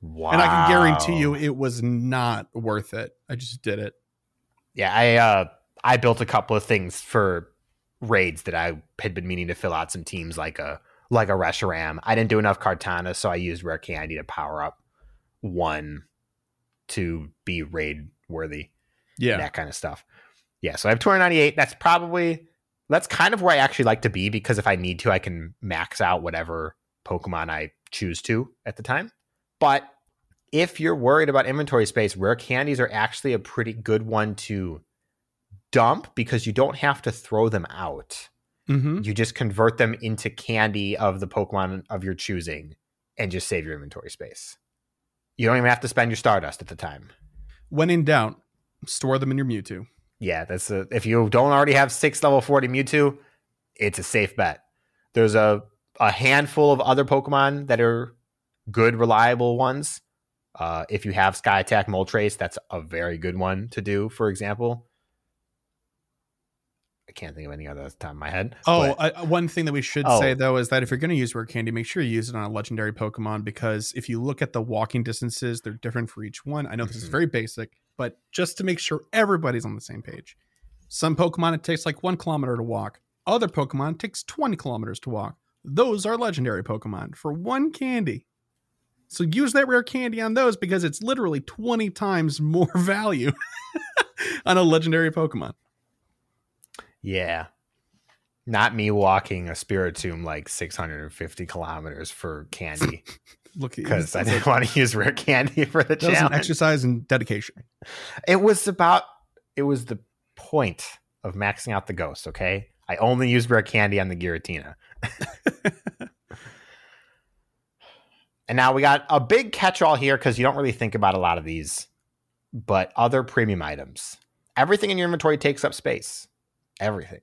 Wow. And I can guarantee you it was not worth it. I just did it. Yeah, I uh I built a couple of things for raids that I had been meaning to fill out some teams like a like a Reshiram. I didn't do enough Kartana, so I used rare candy to power up one to be raid worthy. Yeah. That kind of stuff. Yeah, so I have 298. That's probably that's kind of where I actually like to be because if I need to, I can max out whatever Pokemon I choose to at the time. But if you're worried about inventory space, rare candies are actually a pretty good one to dump because you don't have to throw them out. Mm-hmm. You just convert them into candy of the Pokemon of your choosing and just save your inventory space. You don't even have to spend your Stardust at the time. When in doubt, store them in your Mewtwo. Yeah, that's a, if you don't already have six level 40 Mewtwo, it's a safe bet. There's a, a handful of other Pokemon that are good, reliable ones. Uh, if you have Sky Attack Moltres, that's a very good one to do, for example. Can't think of any other top of my head. Oh, but- I, one thing that we should Oh. say though is that if you're going to use rare candy, make sure you use it on a legendary Pokemon because if you look at the walking distances, they're different for each one. I know this is Mhm. very basic, but just to make sure everybody's on the same page. Some Pokemon it takes like one kilometer to walk. Other Pokemon takes 20 kilometers to walk. Those are legendary Pokemon for one candy. So use that rare candy on those because it's literally 20 times [LAUGHS] more value [LAUGHS] on a legendary Pokemon. Yeah. Not me walking a Spiritomb like 650 kilometers for candy [LAUGHS] Look, because I didn't want to use rare candy for the was an challenge. exercise in dedication. It was about, it was the point of maxing out the ghost, okay? I only use rare candy on the Giratina. [LAUGHS] and now we got a big catch all here because you don't really think about a lot of these, but other premium items. Everything in your inventory takes up space. Everything,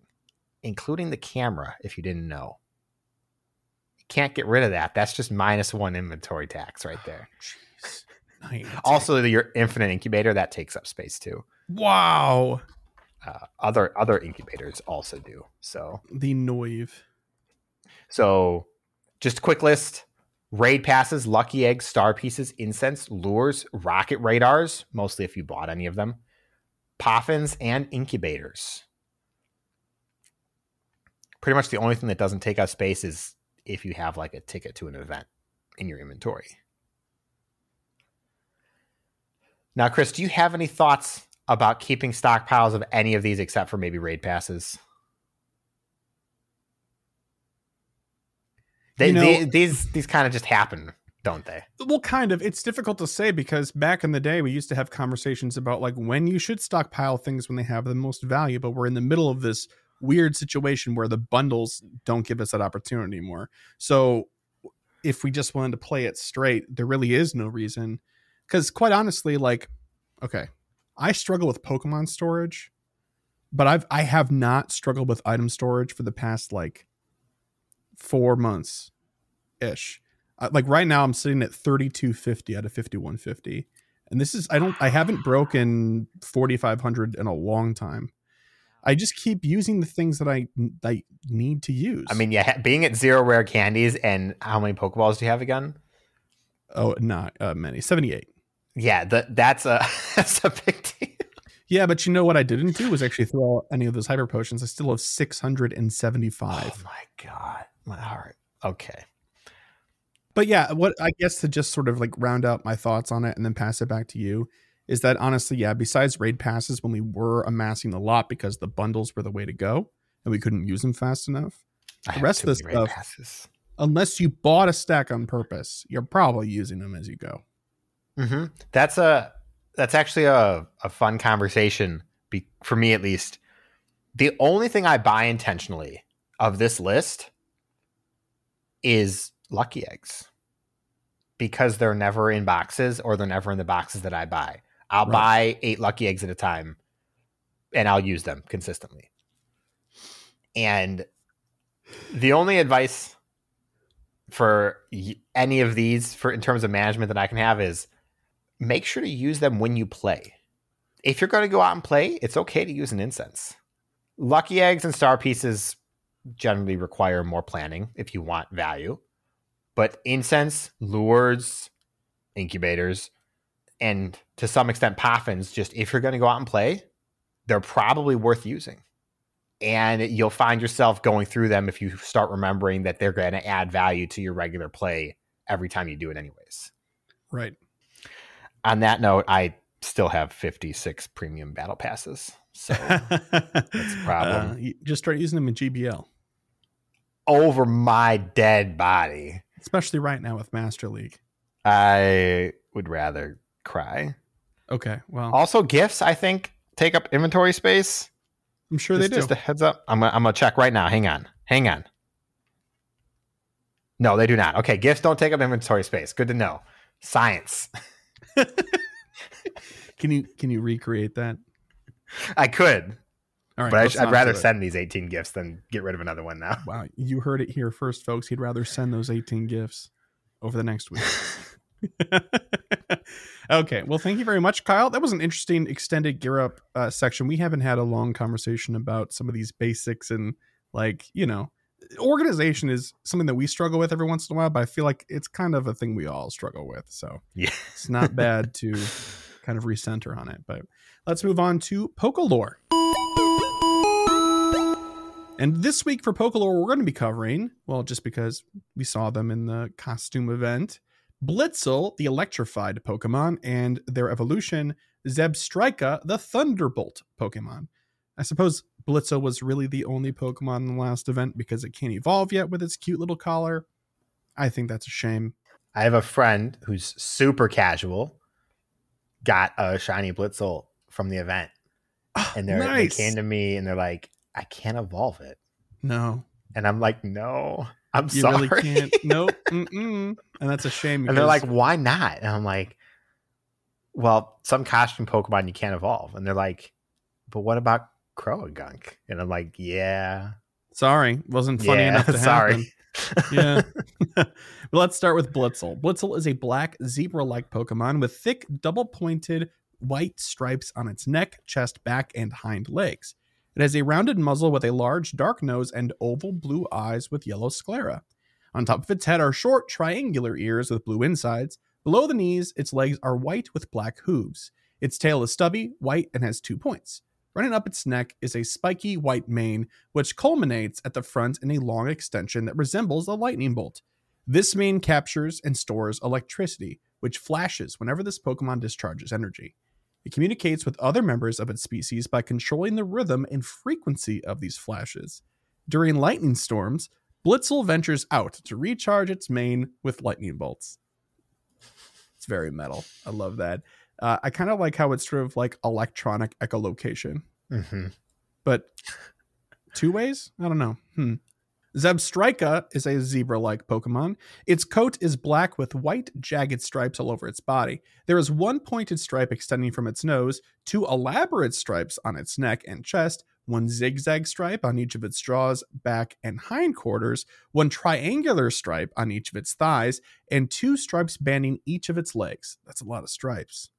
including the camera, if you didn't know. You can't get rid of that. That's just minus one inventory tax right there. Jeez. Nine. Also, your infinite incubator, that takes up space too. wow. Uh, other other incubators also do. So The Noive. So, just a quick list raid passes, lucky eggs, star pieces, incense, lures, rocket radars, mostly if you bought any of them, poffins, and incubators. Pretty much the only thing that doesn't take up space is if you have like a ticket to an event in your inventory. Now, Chris, do you have any thoughts about keeping stockpiles of any of these except for maybe raid passes? They, You know- they- these these kind of just happen, don't they? Well, kind of. It's difficult to say because back in the day, we used to have conversations about like when you should stockpile things when they have the most value, but we're in the middle of this weird situation where the bundles don't give us that opportunity anymore. So if we just wanted to play it straight, there really is no reason. Because quite honestly, like, okay, I struggle with Pokemon storage, but I've I have not struggled with item storage for the past like four months ish. Uh, like right now, I'm sitting at 3250 out of 5150, and this is I don't I haven't broken 4500 in a long time. I just keep using the things that I I need to use. I mean, yeah, being at zero rare candies and how many Pokeballs do you have again? oh, not uh, many 78. Yeah, the, that's a [LAUGHS] that's a big deal. Yeah, but you know what I didn't do was actually throw out any of those hyper potions. I still have 675. Oh my god, my heart. Okay. But yeah, what I guess to just sort of like round out my thoughts on it and then pass it back to you is that honestly, yeah, besides raid passes, when we were amassing a lot because the bundles were the way to go and we couldn't use them fast enough, The rest of the stuff- passes. unless you bought a stack on purpose, you're probably using them as you go. hmm That's a that's actually a, a fun conversation be, for me at least. The only thing I buy intentionally of this list is lucky eggs because they're never in boxes or they're never in the boxes that I buy. I'll Right. buy eight lucky eggs at a time and I'll use them consistently. And the only advice for any of these for in terms of management that I can have is make sure to use them when you play. If you're going to go out and play, it's okay to use an incense. Lucky eggs and star pieces generally require more planning if you want value. But incense, lures, incubators, and to some extent poffins, just if you're going to go out and play, they're probably worth using. And you'll find yourself going through them if you start remembering that they're going to add value to your regular play every time you do it, anyways. Right. On that note, I still have 56 premium battle passes. So [LAUGHS] That's a problem. Uh, you just start using them in GBL, over my dead body, especially right now with Master League. I would rather cry. Okay. Well, Also, gifts, I think, take up inventory space. I'm sure just, they do. Just a heads up. I'm gonna, I'm gonna check right now. Hang on. Hang on. No, they do not. Okay, gifts don't take up inventory space. Good to know. Science. [LAUGHS] can you can you recreate that? I could, All right. but I, I'd rather send these 18 gifts than get rid of another one now. Wow, you heard it here first, folks. He'd rather send those 18 gifts over the next week. [LAUGHS] [LAUGHS] okay. Well, thank you very much, Kyle. That was an interesting extended gear up uh, section. We haven't had a long conversation about some of these basics and, like, you know, organization is something that we struggle with every once in a while, but I feel like it's kind of a thing we all struggle with. So Yeah. it's not bad to kind of recenter on it. But let's move on to PokéLore. And this week for PokéLore, we're going to be covering, well, just because we saw them in the costume event, Blitzle, the electrified Pokemon, and their evolution, Zebstrika, the Thunderbolt Pokemon. I suppose Blitzle was really the only Pokemon in the last event because it can't evolve yet with its cute little collar. I think that's a shame. I have a friend who's super casual, got a shiny Blitzle from the event, ah, and they're, nice. they came to me and they're like, "I can't evolve it," No, and I'm like, "No, I'm you sorry." really can't. Nope. [LAUGHS] Mm-mm. And that's a shame. and they're like, "Why not?" And I'm like, "Well, some costume Pokemon you can't evolve," and they're like, "But what about Croagunk?" And Gunk? And I'm like, "Yeah, sorry, wasn't funny yeah, enough to [LAUGHS] sorry." happen. yeah. [LAUGHS] well, let's start with Blitzle. Blitzle is a black zebra like Pokemon with thick, double pointed white stripes on its neck, chest, back, and hind legs. It has a rounded muzzle with a large dark nose and oval blue eyes with yellow sclera. On top of its head are short, triangular ears with blue insides. Below the knees, its legs are white with black hooves. Its tail is stubby, white, and has two points. Running up its neck is a spiky white mane, which culminates at the front in a long extension that resembles a lightning bolt. This mane captures and stores electricity, which flashes whenever this Pokemon discharges energy. It communicates with other members of its species by controlling the rhythm and frequency of these flashes. During lightning storms, Blitzle ventures out to recharge its mane with lightning bolts. It's very metal. I love that. Uh, I kind of like how it's sort of like electronic echolocation hmm but two ways? I don't know. Hmm. Zebstrika is a zebra like Pokemon. Its coat is black with white, jagged stripes all over its body. There is one pointed stripe extending from its nose, two elaborate stripes on its neck and chest, one zigzag stripe on each of its jaws, back, and hindquarters, one triangular stripe on each of its thighs, and two stripes banding each of its legs. That's a lot of stripes.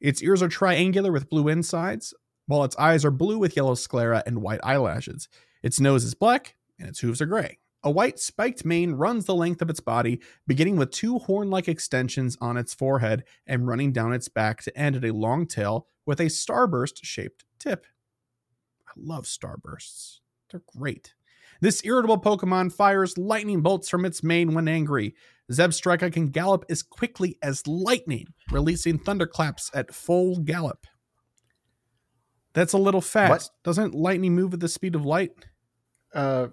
Its ears are triangular with blue insides, while its eyes are blue with yellow sclera and white eyelashes. Its nose is black, and its hooves are gray. A white spiked mane runs the length of its body, beginning with two horn like extensions on its forehead and running down its back to end at a long tail with a starburst shaped tip. I love starbursts, they're great. This irritable Pokemon fires lightning bolts from its mane when angry. Zebstrika can gallop as quickly as lightning, releasing thunderclaps at full gallop. That's a little fast. Doesn't lightning move at the speed of light? Uh,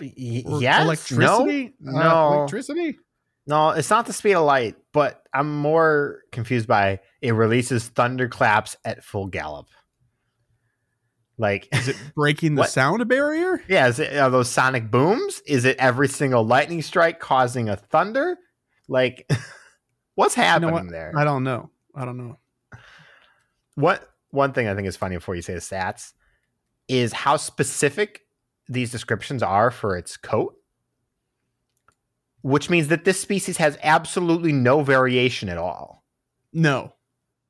yes. Electricity? No. Uh, no. electricity? No, it's not the speed of light, but I'm more confused by it releases thunderclaps at full gallop. Like, Is it [LAUGHS] breaking the sound barrier? yeah, is it are those sonic booms? Is it every single lightning strike causing a thunder? Like, [LAUGHS] what's happening what? there? I don't know. I don't know. What one thing I think is funny before you say the stats is how specific these descriptions are for its coat. Which means that this species has absolutely no variation at all. No.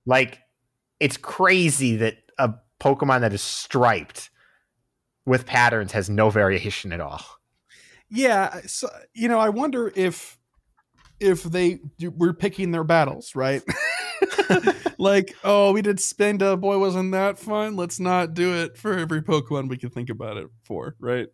Like, it's crazy that a Pokemon that is striped with patterns has no variation at all. Yeah, so, you know, I wonder if if they do, were picking their battles, right? [LAUGHS] [LAUGHS] like, oh, we did Spinda, boy, wasn't that fun? Let's not do it for every Pokemon we can think about it for, right?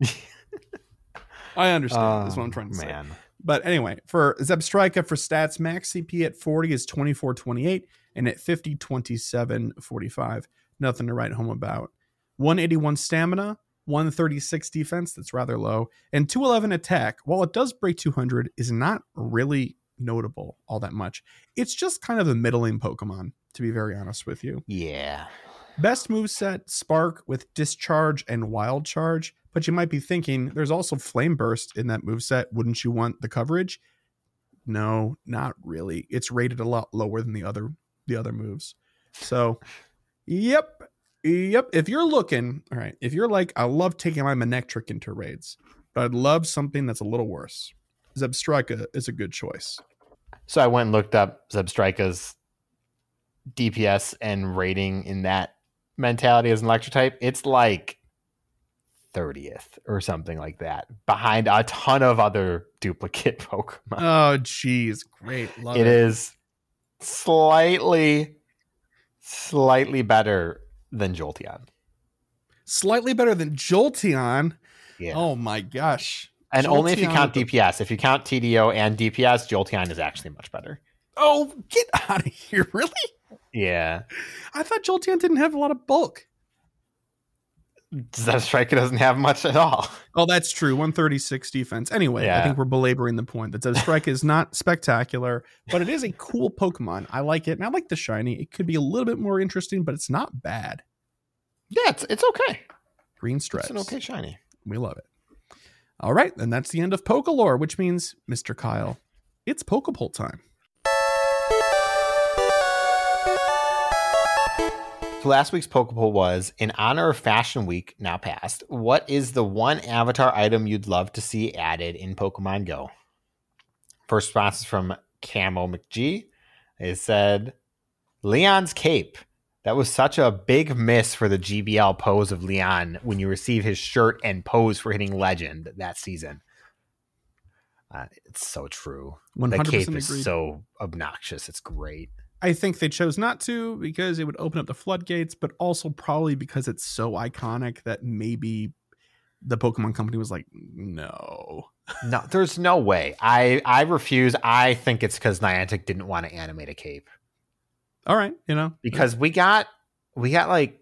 [LAUGHS] I understand. is what I'm trying to say. Um, but anyway, for Zebstrika for stats, max CP at 40 is 2428 and at 50, 27, 45. Nothing to write home about. 181 stamina, 136 defense, that's rather low, and 211 attack. While it does break 200, is not really notable all that much. It's just kind of a middling Pokemon, to be very honest with you. Yeah. Best moveset Spark with Discharge and Wild Charge. But you might be thinking, there's also Flame Burst in that moveset. Wouldn't you want the coverage? No, not really. It's rated a lot lower than the other the other moves. So, yep, yep. If you're looking, all right. If you're like, I love taking my Manectric into raids, but I'd love something that's a little worse. Zebstrika is a good choice. So I went and looked up Zebstrika's DPS and rating in that mentality as an electric type. It's like 30th or something like that, behind a ton of other duplicate [LAUGHS] Pokemon. Oh, geez, great, love it is slightly, slightly better than Jolteon. slightly better than Jolteon. Yeah. Oh my gosh. And only if you count DPS. If you count TDO and DPS, Jolteon is actually much better. Oh, get out of here. [LAUGHS] Really? Yeah. I thought Jolteon didn't have a lot of bulk. Zebstrika doesn't have much at all. [LAUGHS] Oh, that's true. 136 defense. Anyway, I think we're belaboring the point that Zebstrika is not spectacular, but it is a cool Pokemon. I like it. And I like the shiny. It could be a little bit more interesting, but it's not bad. Yeah, it's it's okay. Green stripes. It's an okay shiny. We love it. All right. And that's the end of PokéLore, which means, Mr. Kyle, it's Poke Poll time. So last week's Poke Poll was in honor of Fashion Week now past. What is the one avatar item you'd love to see added in Pokemon Go? First response is from Camo McG. It said Leon's cape. That was such a big miss for the GBL pose of Leon when you receive his shirt and pose for hitting legend that season. Uh, it's so true. 100% The cape agreed. is so obnoxious. It's great. I think they chose not to because it would open up the floodgates, but also probably because it's so iconic that maybe the Pokemon company was like, no. No, there's no way. I I refuse. I think it's because Niantic didn't want to animate a cape All right, you know, because we got we got like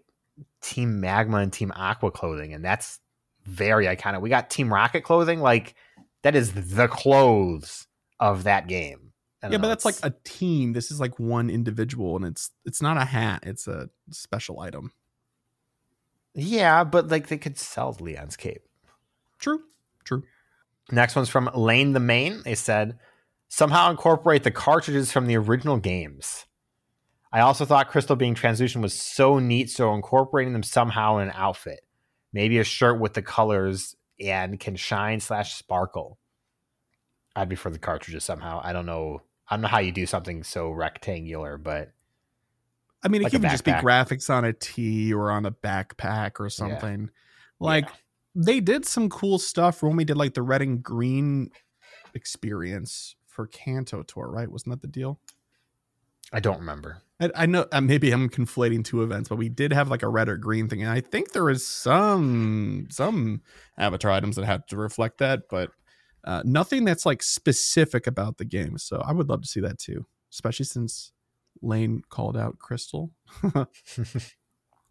Team Magma and Team Aqua clothing, and that's very iconic. We got Team Rocket clothing, like that is the clothes of that game. Yeah, know, but that's like a team. This is like one individual, and it's it's not a hat; it's a special item. yeah, but like they could sell Leon's cape. True, true. Next one's from Lane the Main. They said, somehow incorporate the cartridges from the original games. I also thought Crystal being translucent was so neat, so incorporating them somehow in an outfit. Maybe a shirt with the colors and can shine slash sparkle. I'd be for the cartridges somehow. I don't know. I don't know how you do something so rectangular, but I mean, it Like could even just be graphics on a tee or on a backpack or something. Like yeah. they did some cool stuff when we did like the red and green experience for Kanto Tour, right? Wasn't that the deal? I don't remember. I, I know uh, maybe I'm conflating two events, but we did have like a red or green thing, and I think there is some some avatar items that had to reflect that. But Uh, nothing that's like specific about the game. So I would love to see that too, especially since Lane called out Crystal. [LAUGHS] [LAUGHS]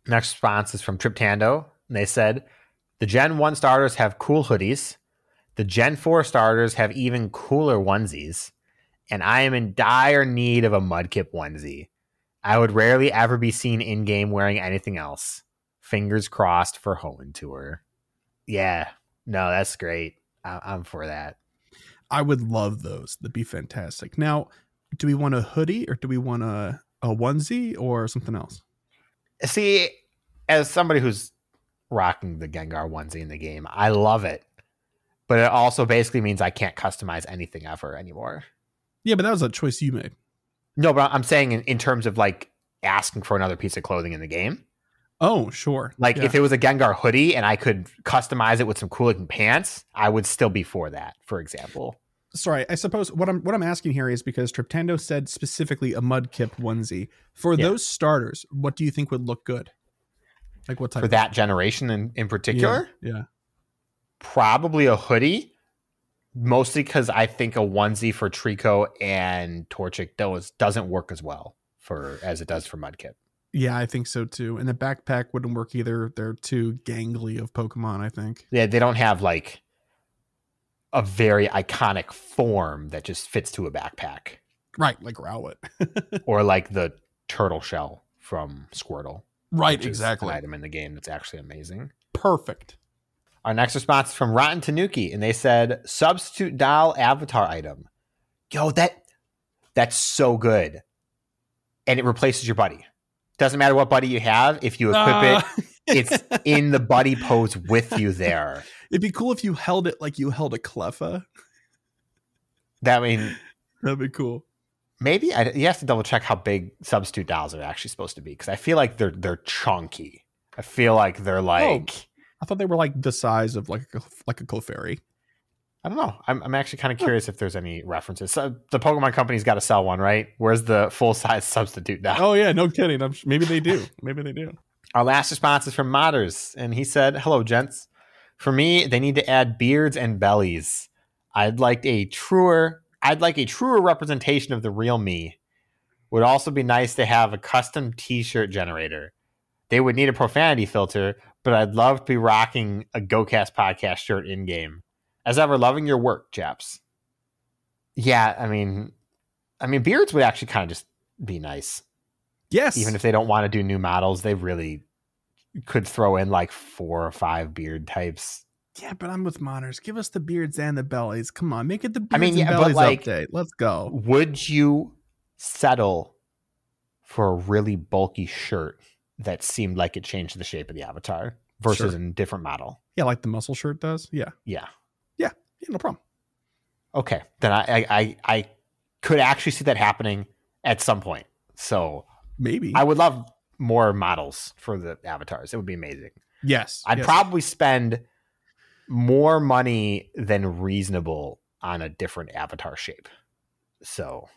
Next response is from Triptando. And they said the Gen 1 starters have cool hoodies. The Gen 4 starters have even cooler onesies. And I am in dire need of a Mudkip onesie. I would rarely ever be seen in game wearing anything else. Fingers crossed for Hoenn Tour. Yeah, no, that's great. I- I'm for that. I would love those. That'd be fantastic. Now, do we want a hoodie or do we want a, a onesie or something else? See, as somebody who's rocking the Gengar onesie in the game, I love it. But it also basically means I can't customize anything ever anymore. Yeah, but that was a choice you made. No, but I'm saying in, in terms of like asking for another piece of clothing in the game. Oh, sure. Like Yeah. if it was a Gengar hoodie and I could customize it with some cool looking pants, I would still be for that, for example. sorry, I suppose what I'm what I'm asking here is because Triptando said specifically a Mudkip onesie. For Yeah. those starters, what do you think would look good? Like what type For that generation in, in particular, Yeah. probably a hoodie. Mostly because I think a onesie for Treecko and Torchic does, doesn't work as well for as it does for Mudkip. Yeah, I think so too. And the backpack wouldn't work either. They're too gangly of Pokemon, I think. Yeah, they don't have like a very iconic form that just fits to a backpack. Right, like Rowlet. [LAUGHS] or like the turtle shell from Squirtle. right, exactly. An item in the game that's actually amazing. Perfect. Our next response is from Rotten Tanuki, and they said substitute doll avatar item. Yo, that that's so good, and it replaces your buddy. Doesn't matter what buddy you have. If you equip Uh, it, [LAUGHS] it's in the buddy pose with you there. It'd be cool if you held it like you held a Cleffa. That I mean, That'd be cool. maybe I, you have to double check how big substitute dolls are actually supposed to be because I feel like they're they're chunky. I feel like they're like I thought they were like the size of like a like a Clefairy. I don't know. I'm I'm actually kind of curious if there's any references. So the Pokemon company's got to sell one, right? Where's the full size [LAUGHS] substitute now? Oh yeah, no kidding. I'm, maybe they do. Maybe they do. Our last response is from Modders, and he said, "Hello, gents. For me, they need to add beards and bellies. I'd like a truer, I'd like a truer representation of the real me. Would also be nice to have a custom T-shirt generator. They would need a profanity filter, but I'd love to be rocking a GoCast podcast shirt in game. As ever, loving your work, chaps. Yeah, I mean, I mean, beards would actually kind of just be nice Yes. even if they don't want to do new models, they really could throw in like four or five beard types. yeah, but I'm with Moners. Give us the beards and the bellies. Come on, make it the beards I mean, and yeah, but, bellies like- update. Let's go. Would you settle for a really bulky shirt that seemed like it changed the shape of the avatar versus Sure. a different model? Yeah, like the muscle shirt does. Yeah. Yeah. Yeah, no problem. Okay. Then I, I, I, I could actually see that happening at some point. So Maybe. I would love more models for the avatars. It would be amazing. yes. I'd yes. probably spend more money than reasonable on a different avatar shape. So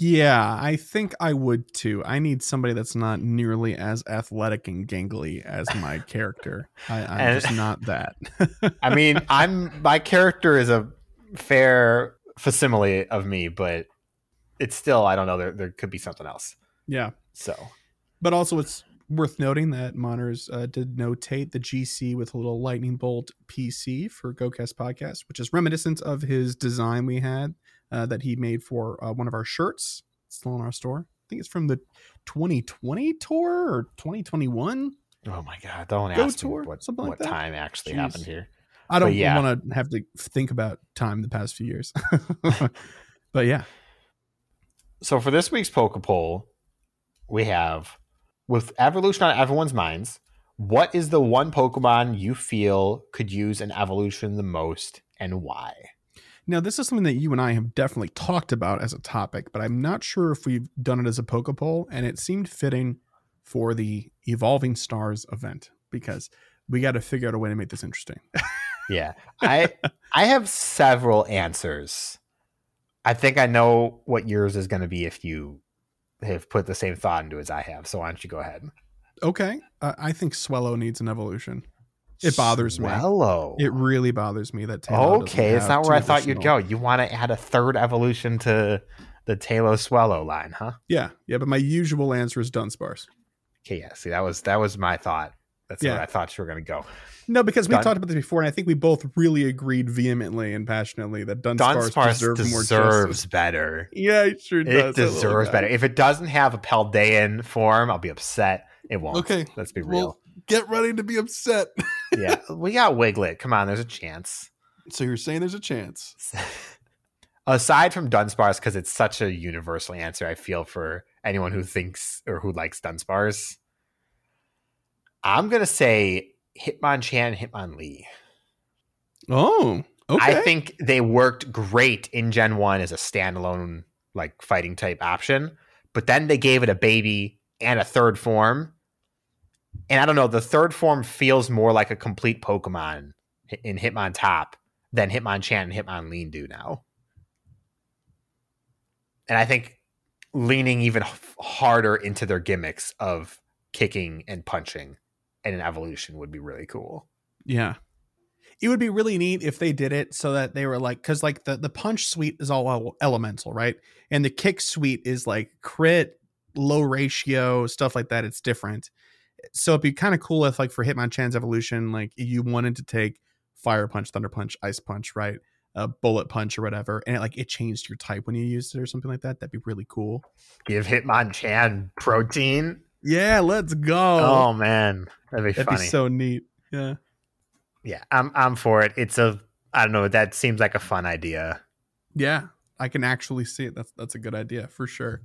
Yeah, I think I would too. I need somebody that's not nearly as athletic and gangly as my character. I, I'm And- just not that. [LAUGHS] I mean, I'm my character is a fair facsimile of me, but it's still I don't know. There there could be something else. yeah. So But also, it's worth noting that Moners uh, did notate the GC with a little lightning bolt PC for GoCast Podcast, which is reminiscent of his design we had uh, that he made for uh, one of our shirts. It's still in our store. I think it's from the 2020 tour or 2021. oh my god, don't Go ask me tour, what something like what that? time actually Jeez. happened here. I don't yeah. want to have to think about time the past few years. [LAUGHS] but yeah, So for this week's Poke Poll, we have with evolution on everyone's minds. What is the one Pokemon you feel could use an evolution the most, and why? Now, this is something that you and I have definitely talked about as a topic, but I'm not sure if we've done it as a poke poll, and it seemed fitting for the Evolving Stars event because we got to figure out a way to make this interesting. [LAUGHS] Yeah, [LAUGHS] I I have several answers. I think I know what yours is going to be if you have put the same thought into it as I have. So why don't you go ahead? okay, uh, I think Swellow needs an evolution. It bothers me. Swellow. It really bothers me that Taillow doesn't Okay, it's not where I thought you'd go. You want to add a third evolution to the Taylor Swallow line, huh? Yeah, yeah, but my usual answer is Dunsparce. Okay, yeah. See, that was that was my thought. That's Yeah. where I thought you were gonna go. No, because we Dun- talked about this before, and I think we both really agreed vehemently and passionately that Dunsparce, Dunsparce deserves, better. Yeah, it sure does. It deserves better. If it doesn't have a Paldean form, I'll be upset. It won't. Okay, let's be well- real. Get ready to be upset. [LAUGHS] yeah, [LAUGHS] we got Wiglett. Come on, there's a chance. So you're saying there's a chance? [LAUGHS] Aside from Dunsparce, because it's such a universal answer, I feel for anyone who thinks or who likes Dunsparce. I'm gonna say Hitmonchan, Hitmonlee. Oh, okay. I think they worked great in Gen 1 as a standalone like fighting type option, but then they gave it a baby and a third form. And I don't know, the third form feels more like a complete Pokemon in Hitmontop than Hitmonchan and Hitmonlee do now. And I think leaning even harder into their gimmicks of kicking and punching in an evolution would be really cool. Yeah. It would be really neat if they did it so that they were like, because like the, the punch suite is all elemental, right? And the kick suite is like crit, low ratio, stuff like that. It's different. So it'd be kind of cool if, like, for Hitmonchan's evolution, like you wanted to take fire punch, thunder punch, ice punch, right? A bullet punch or whatever, and it, like it changed your type when you used it or something like that. That'd be really cool. Give Hitmonchan protein. Yeah, let's go. Oh, man, that'd be That'd funny. be so neat. Yeah. yeah, I'm I'm for it. It's a I don't know. That seems like a fun idea. Yeah, I can actually see it. That's that's a good idea for sure.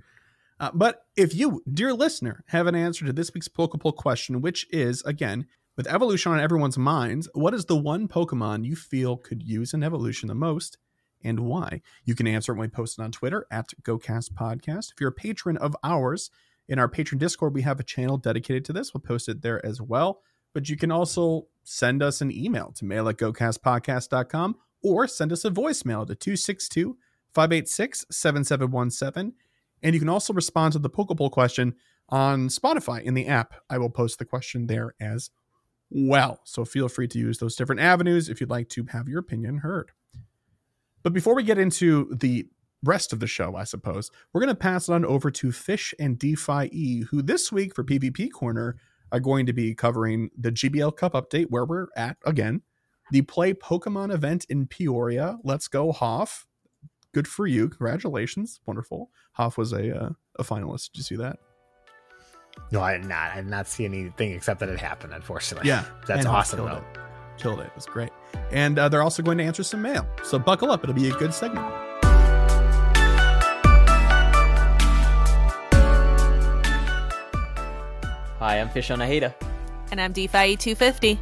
Uh, but if you, dear listener, have an answer to this week's Poke Poll question, which is again with evolution on everyone's minds, what is the one Pokemon you feel could use an evolution the most, and why? You can answer it when we post it on Twitter at GoCast Podcast. If you're a patron of ours in our patron Discord, we have a channel dedicated to this. We'll post it there as well. But you can also send us an email to mail at gocastpodcast.com or send us a voicemail to 262 586 7717. And you can also respond to the Poke Poll question on Spotify in the app. I will post the question there as well. So feel free to use those different avenues if you'd like to have your opinion heard. But before we get into the rest of the show, I suppose, we're going to pass it on over to Fish and DPhiE who this week for PvP Corner are going to be covering the GBL Cup update where we're at again, the Play Pokemon event in Peoria. Let's go, Hoff. Good for you. Congratulations. Wonderful. Hoff was a uh, a finalist. Did you see that? No, I did not. I did not see anything except that it happened. Unfortunately, Yeah. that's and awesome killed though. It. Killed it. It was great. And uh, they're also going to answer some mail. So buckle up. It'll be a good segment. Hi, I'm FishonaHeater, And I'm DPhiE 250.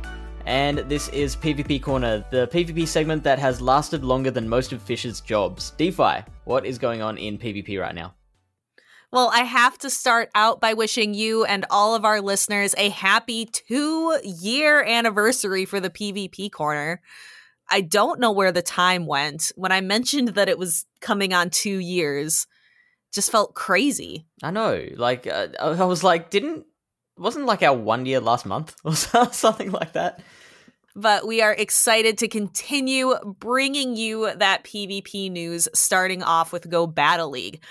And this is PvP Corner, the PvP segment that has lasted longer than most of Fish's jobs. DPhiE, what is going on in PvP right now? Well, I have to start out by wishing you and all of our listeners a happy two year anniversary for the PvP corner. I don't know where the time went. When I mentioned that it was coming on two years, just felt crazy. I know, like, uh, I was like, didn't, wasn't like our one year last month [LAUGHS] or something like that? But we are excited to continue bringing you that PvP news, starting off with Go Battle League.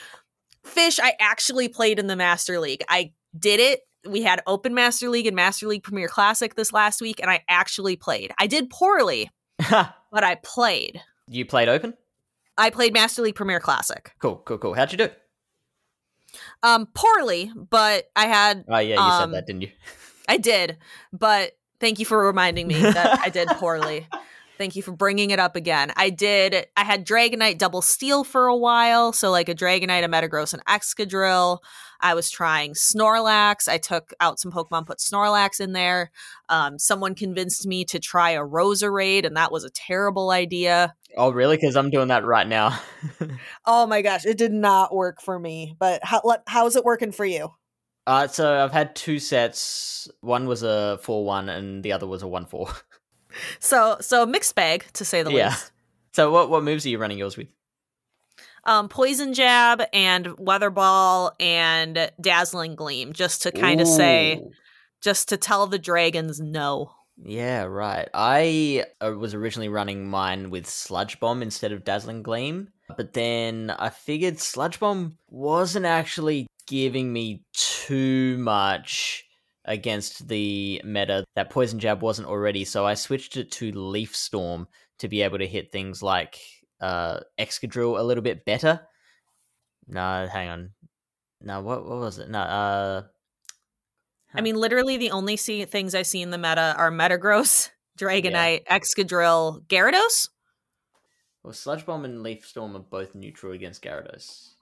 Fish, I actually played in the Master League. I did it. We had Open Master League and Master League Premier Classic this last week, and I actually played. I did poorly, [LAUGHS] but I played. you played open? I played Master League Premier Classic. Cool, cool, cool. How'd you do? Um, poorly, but I had Oh, yeah, you Um, said that, didn't you? [LAUGHS] I did, but thank you for reminding me that I did [LAUGHS] poorly. Thank you for bringing it up again. I did. I had Dragonite double steel for a while, so like a Dragonite, a Metagross, and Excadrill. I was trying Snorlax. I took out some Pokemon, put Snorlax in there. Um, someone convinced me to try a Roserade, and that was a terrible idea. Oh, really? Because I'm doing that right now. [LAUGHS] Oh my gosh, it did not work for me. But how how is it working for you? Uh, so I've had two sets. One was a 4 1, and the other was a 1 4. [LAUGHS] So so mixed bag to say the Yeah. least. So, what, what moves are you running yours with? um, poison jab and weather ball and dazzling gleam just to kind of say just to tell the dragons no Yeah, right. I uh, was originally running mine with Sludge Bomb instead of Dazzling Gleam, but then I figured Sludge Bomb wasn't actually giving me too much against the meta that Poison Jab wasn't already, so I switched it to Leaf Storm to be able to hit things like uh, Excadrill a little bit better. No, hang on. No, what what was it? No, uh, I mean, literally the only see- things I see in the meta are Metagross, [LAUGHS] Dragonite, Excadrill, Gyarados. well, Sludge Bomb and Leaf Storm are both neutral against Gyarados.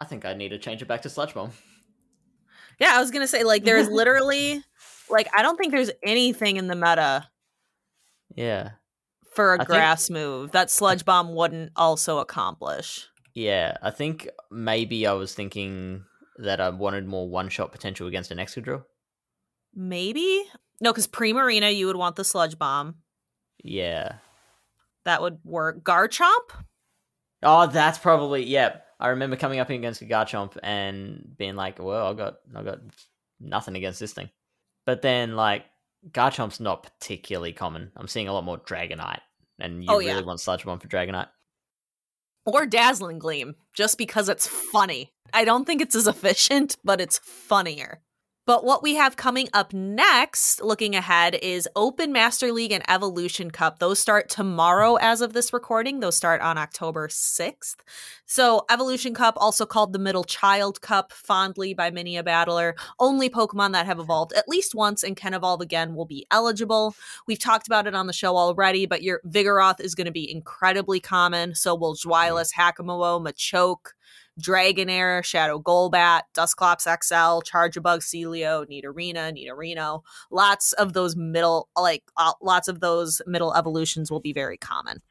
I think I need to change it back to Sludge Bomb. Yeah, I was gonna say like there's [LAUGHS] literally like I don't think there's anything in the meta Yeah. for a I think- grass move that Sludge Bomb wouldn't also accomplish. Yeah, I think maybe I was thinking that I wanted more one shot potential against an Excadrill. Maybe no, because Primarina you would want the Sludge Bomb. Yeah. That would work. Garchomp. Oh, that's probably yeah. I remember coming up against Garchomp and being like, "Well, I got I got nothing against this thing," but then like Garchomp's not particularly common. I'm seeing a lot more Dragonite, and you Oh, really yeah. want Sludge Bomb for Dragonite. or Dazzling Gleam, just because it's funny. I don't think it's as efficient, but it's funnier. But what we have coming up next, looking ahead, is Open Master League and Evolution Cup. Those start tomorrow as of this recording. Those start on October 6th. So, Evolution Cup, also called the Middle Child Cup, fondly by many a battler. Only Pokemon that have evolved at least once and can evolve again will be eligible. We've talked about it on the show already, but your Vigoroth is going to be incredibly common. So will mm-hmm. Zweilous, Hakamo-o, Machoke, Dragonair, Shadow Golbat, Dusclops XL, Charjabug, Sealeo, Nidorina, Nidorino. Lots of those middle, like uh, lots of those middle evolutions will be very common.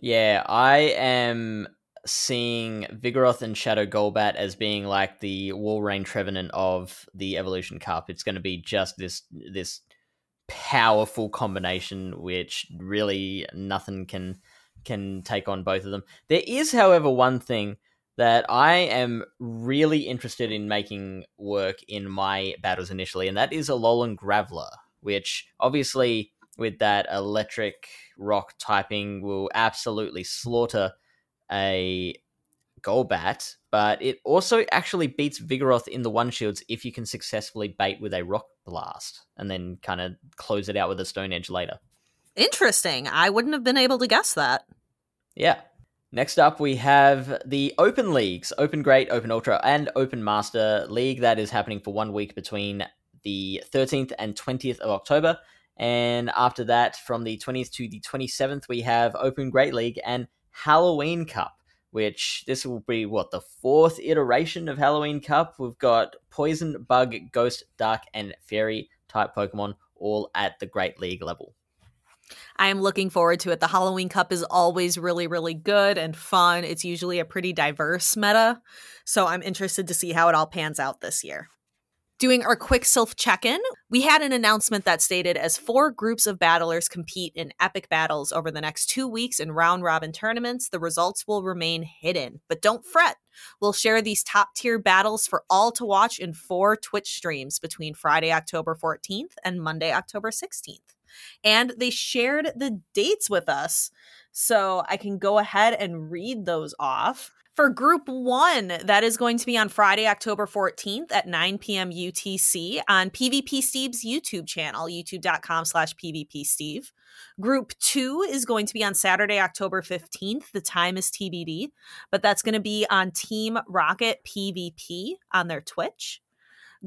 Yeah, I am seeing Vigoroth and Shadow Golbat as being like the Walrein Trevenant of the Evolution Cup. It's going to be just this this powerful combination, which really nothing can can take on both of them. There is, however, one thing that I am really interested in making work in my battles initially, and that is a Alolan Graveler, which obviously with that electric rock typing will absolutely slaughter a Golbat, but it also actually beats Vigoroth in the one shields if you can successfully bait with a rock blast and then kind of close it out with a stone edge later. Interesting. I wouldn't have been able to guess that. Yeah. Next up, we have the Open Leagues Open Great, Open Ultra, and Open Master League that is happening for one week between the 13th and 20th of October. And after that, from the 20th to the 27th, we have Open Great League and Halloween Cup, which this will be what the fourth iteration of Halloween Cup. We've got Poison, Bug, Ghost, Dark, and Fairy type Pokemon all at the Great League level. I am looking forward to it. The Halloween Cup is always really, really good and fun. It's usually a pretty diverse meta. So I'm interested to see how it all pans out this year. Doing our quick self check in, we had an announcement that stated as four groups of battlers compete in epic battles over the next two weeks in round robin tournaments, the results will remain hidden. But don't fret, we'll share these top tier battles for all to watch in four Twitch streams between Friday, October 14th and Monday, October 16th and they shared the dates with us. So I can go ahead and read those off. For group one, that is going to be on Friday, October 14th at 9 p.m. UTC on PvP Steve's YouTube channel, youtube.com slash PvP Steve. Group two is going to be on Saturday, October 15th. The time is TBD, but that's going to be on Team Rocket PvP on their Twitch.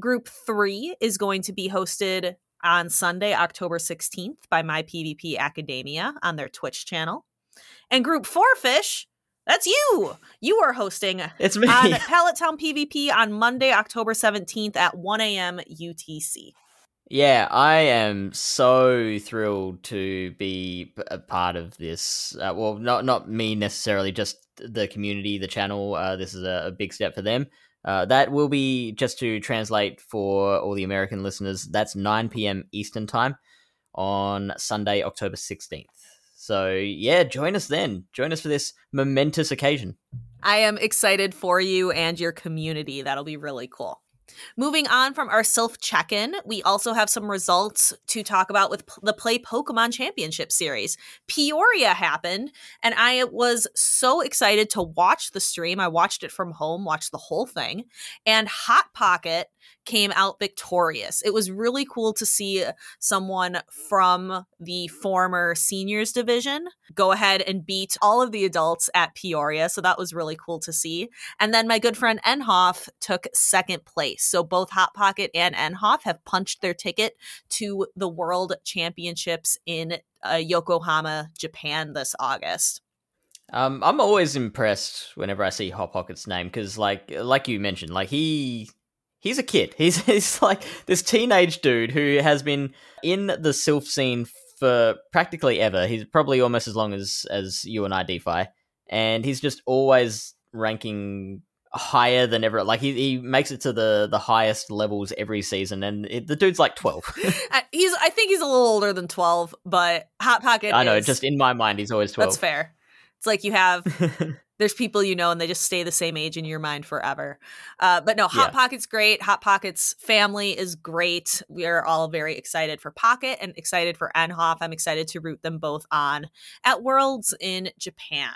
Group three is going to be hosted on Sunday, October 16th by My PvP Academia on their Twitch channel. And Group 4 Fish, that's you. You are hosting It's me. on [LAUGHS] Pallet Town PvP on Monday, October 17th at 1 a.m. UTC. Yeah, I am so thrilled to be a part of this. Uh, well, not not me necessarily, just the community, the channel. Uh, this is a, a big step for them. Uh, that will be just to translate for all the American listeners. That's 9 p.m. Eastern time on Sunday, October 16th. So yeah, join us then. Join us for this momentous occasion. I am excited for you and your community. That'll be really cool. Moving on from our self check in, we also have some results to talk about with p- the Play Pokemon Championship Series. Peoria happened, and I was so excited to watch the stream. I watched it from home, watched the whole thing, and Hot Pocket came out victorious. It was really cool to see someone from the former seniors division go ahead and beat all of the adults at Peoria. So that was really cool to see. And then my good friend Enhoff took second place. So both Hot Pocket and Enhoff have punched their ticket to the World Championships in uh, Yokohama, Japan this August. Um, I'm always impressed whenever I see Hot Pocket's name because, like, like you mentioned, like he he's a kid. [LAUGHS] He's he's like this teenage dude who has been in the Silph scene for practically ever. He's probably almost as long as as you and I, DPhiE, and he's just always ranking higher than ever. Like he, he makes it to the the highest levels every season, and it, the dude's like twelve. [LAUGHS] Uh, he's I think he's a little older than twelve, but Hot Pocket. I know, is- just in my mind, he's always twelve. that's fair. It's like you have [LAUGHS] there's people you know and they just stay the same age in your mind forever. Uh, but no, Hot Yeah. Pocket's great. Hot Pocket's family is great. We are all very excited for Pocket and excited for Enhoff. I'm excited to root them both on at Worlds in Japan.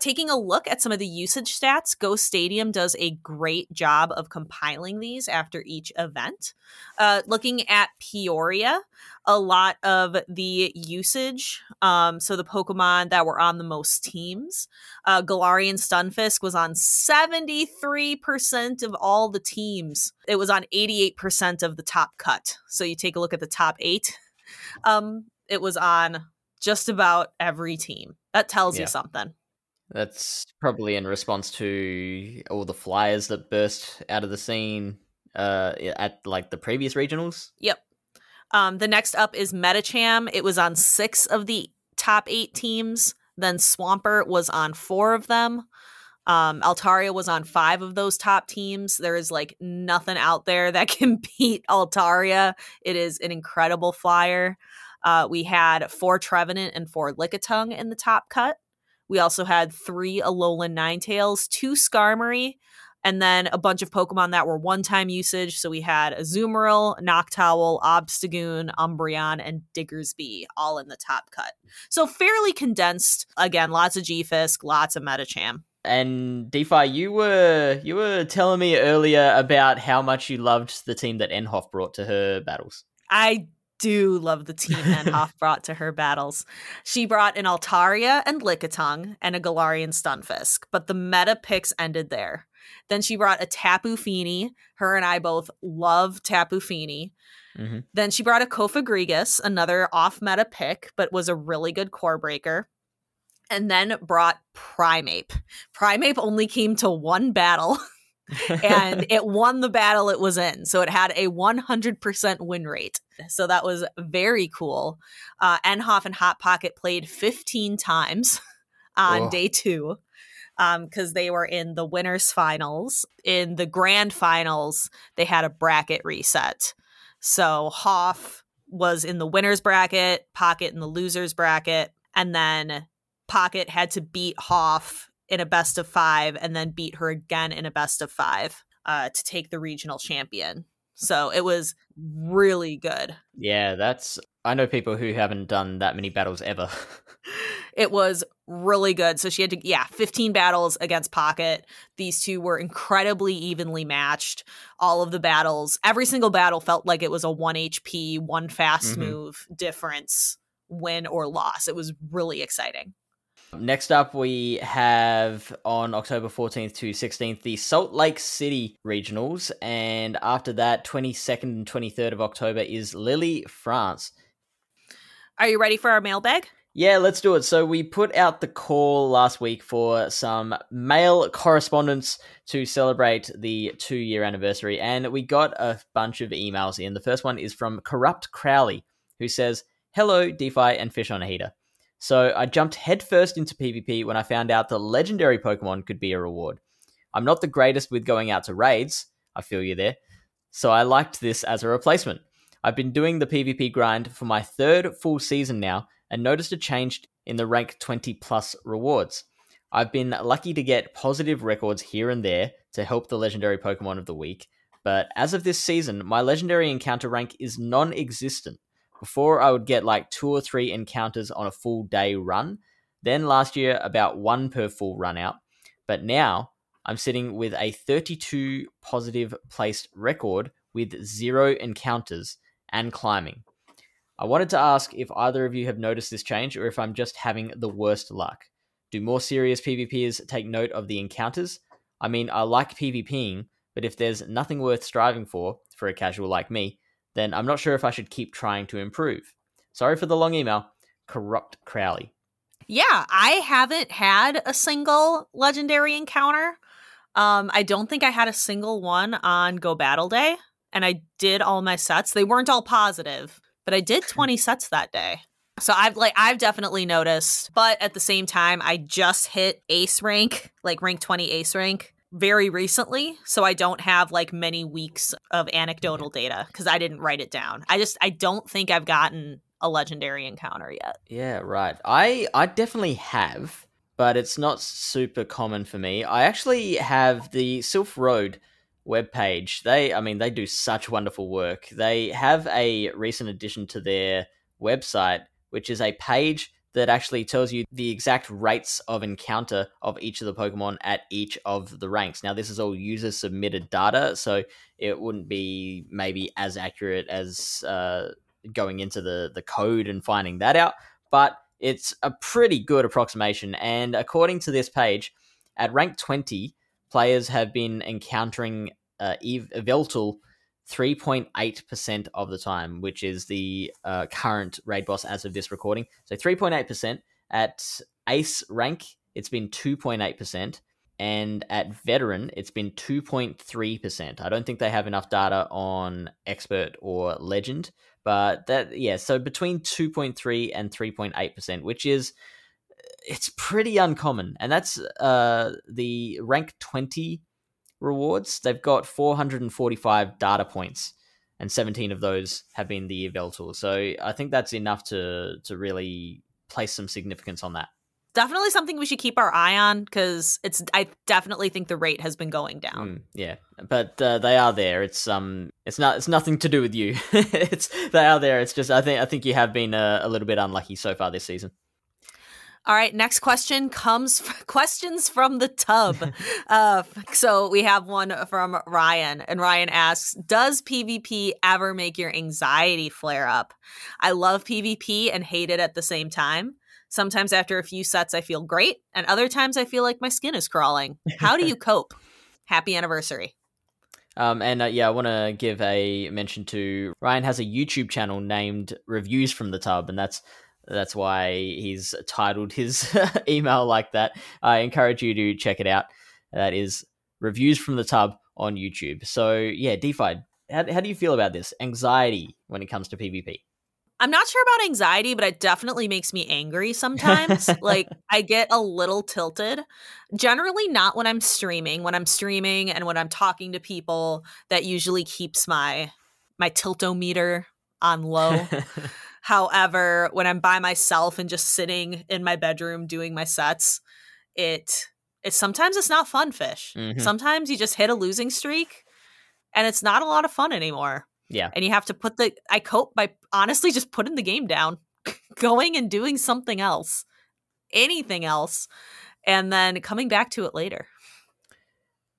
Taking a look at some of the usage stats, Go Stadium does a great job of compiling these after each event. Uh, looking at Peoria, a lot of the usage, um, so the Pokemon that were on the most teams, uh, Galarian Stunfisk was on 73% of all the teams. It was on 88% of the top cut. So you take a look at the top eight, um, it was on just about every team. That tells Yeah. you something. That's probably in response to all the flyers that burst out of the scene uh, at like the previous regionals. Yep. Um, the next up is Medicham. It was on six of the top eight teams. Then Swampert was on four of them. Um, Altaria was on five of those top teams. There is like nothing out there that [LAUGHS] can beat Altaria. It is an incredible flyer. Uh, we had four Trevenant and four Lickitung in the top cut. We also had three Alolan Ninetales, two Skarmory, and then a bunch of Pokemon that were one-time usage. So we had Azumarill, Noctowl, Obstagoon, Umbreon, and Diggersby all in the top cut. So fairly condensed. Again, lots of G-Fisk, lots of Medicham. And DPhiE, you were you were telling me earlier about how much you loved the team that Enhoff brought to her battles. I do love the team Enhoff [LAUGHS] brought to her battles. She brought an Altaria and Lickitung and a Galarian Stunfisk, but the meta picks ended there. Then she brought a Tapu Fini. Her and I both love Tapu Fini. Mhm. Then she brought a Cofagrigus, another off meta pick, but was a really good core breaker. And then brought Primeape. Primeape only came to one battle [LAUGHS] and it won the battle it was in. So it had a 100% win rate. So that was very cool. Uh, Enhoff and Hot Pocket played 15 times [LAUGHS] on Oh. day two because they were in the winners finals. In the grand finals, they had a bracket reset. So Hoff was in the winners bracket, Pocket in the losers bracket, and then Pocket had to beat Hoff in a best of five and then beat her again in a best of five uh, to take the regional champion. So it was really good. yeah, that's I know people who haven't done that many battles ever. [LAUGHS] It was really good. So she had to, yeah, 15 battles against Pocket. These two were incredibly evenly matched. All of the battles, every single battle felt like it was a 1 HP, one fast Mhm. move difference, win or loss. It was really exciting. Next up, we have on October 14th to 16th the Salt Lake City regionals, and after that, 22nd and 23rd of October is Lily, France. Are you ready for our mailbag? Yeah, let's do it. So we put out the call last week for some mail correspondence to celebrate the two year anniversary, and we got a bunch of emails in. The first one is from Corrupt Crowley, who says, Hello, DPhiE and Fish on a Heater. So I jumped headfirst into PvP when I found out the legendary Pokemon could be a reward. I'm not the greatest with going out to raids, I feel you there, so I liked this as a replacement. I've been doing the PvP grind for my third full season now and noticed a change in the rank 20 plus rewards. I've been lucky to get positive records here and there to help the legendary Pokemon of the week, but as of this season, my legendary encounter rank is non existent. Before, I would get like two or three encounters on a full day run. Then last year, about one per full run out. But now, I'm sitting with a 32 positive placed record with zero encounters and climbing. I wanted to ask if either of you have noticed this change or if I'm just having the worst luck. Do more serious PvPers take note of the encounters? I mean, I like PvPing, but if there's nothing worth striving for, for a casual like me, then I'm not sure if I should keep trying to improve. Sorry for the long email. Corrupt Crowley. Yeah, I haven't had a single legendary encounter. Um, I don't think I had a single one on Go Battle Day, and I did all my sets. They weren't all positive, but I did [LAUGHS] 20 sets that day. So I've like I've definitely noticed, but at the same time, I just hit ace rank, like rank 20 ace rank very recently, so I don't have like many weeks of mm-hmm. anecdotal data because I didn't write it down. I just I don't think I've gotten a legendary encounter yet. Yeah, right. I I definitely have, but it's not super common for me. I actually have the Silph Road webpage. They I mean they do such wonderful work. They have a recent addition to their website which is a page that actually tells you the exact rates of encounter of each of the Pokemon at each of the ranks. Now, this is all user submitted data, so it wouldn't be maybe as accurate as uh, going into the, the code and finding that out, but it's a pretty good approximation. And according to this page, at rank 20, players have been encountering uh, Yveltal 3.8% of the time, which is the uh, current raid boss as of this recording. So 3.8%. At ace rank, it's been 2.8%. And at veteran, it's been 2.3%. I don't think they have enough data on expert or legend, but that, yeah, so between 2.3 and 3.8%, which is, it's pretty uncommon. And that's uh, the rank 20 rewards, they've got 445 data points, and 17 of those have been the Yveltal. So I think that's enough to to really place some significance on that. Definitely something we should keep our eye on because it's. I definitely think the rate has been going down. Mm, yeah, but uh, they are there. It's um, it's not. It's nothing to do with you. [LAUGHS] it's they are there. It's just I think I think you have been uh, a little bit unlucky so far this season. All right, next question comes [LAUGHS] f- questions from the tub. [LAUGHS] uh, so we have one from Ryan, and Ryan asks, "Does PvP ever make your anxiety flare up? I love PvP and hate it at the same time. Sometimes after a few sets, I feel great, and other times I feel like my skin is crawling. How do you [LAUGHS] cope? Happy anniversary." Um, and uh, yeah, I want to give a mention to Ryan has a YouTube channel named Reviews from the Tub, and that's that's why he's titled his [LAUGHS] email like that. I encourage you to check it out. That is reviews from the tub on YouTube. So yeah, DPhiE, how, how do you feel about this anxiety when it comes to PvP? I'm not sure about anxiety, but it definitely makes me angry sometimes. [LAUGHS] like I get a little tilted. Generally not when I'm streaming. When I'm streaming and when I'm talking to people, that usually keeps my my tiltometer on low. [LAUGHS] However, when I'm by myself and just sitting in my bedroom doing my sets, it it sometimes it's not fun fish. Mm-hmm. Sometimes you just hit a losing streak and it's not a lot of fun anymore. Yeah. And you have to put the I cope by honestly just putting the game down, [LAUGHS] going and doing something else. Anything else and then coming back to it later.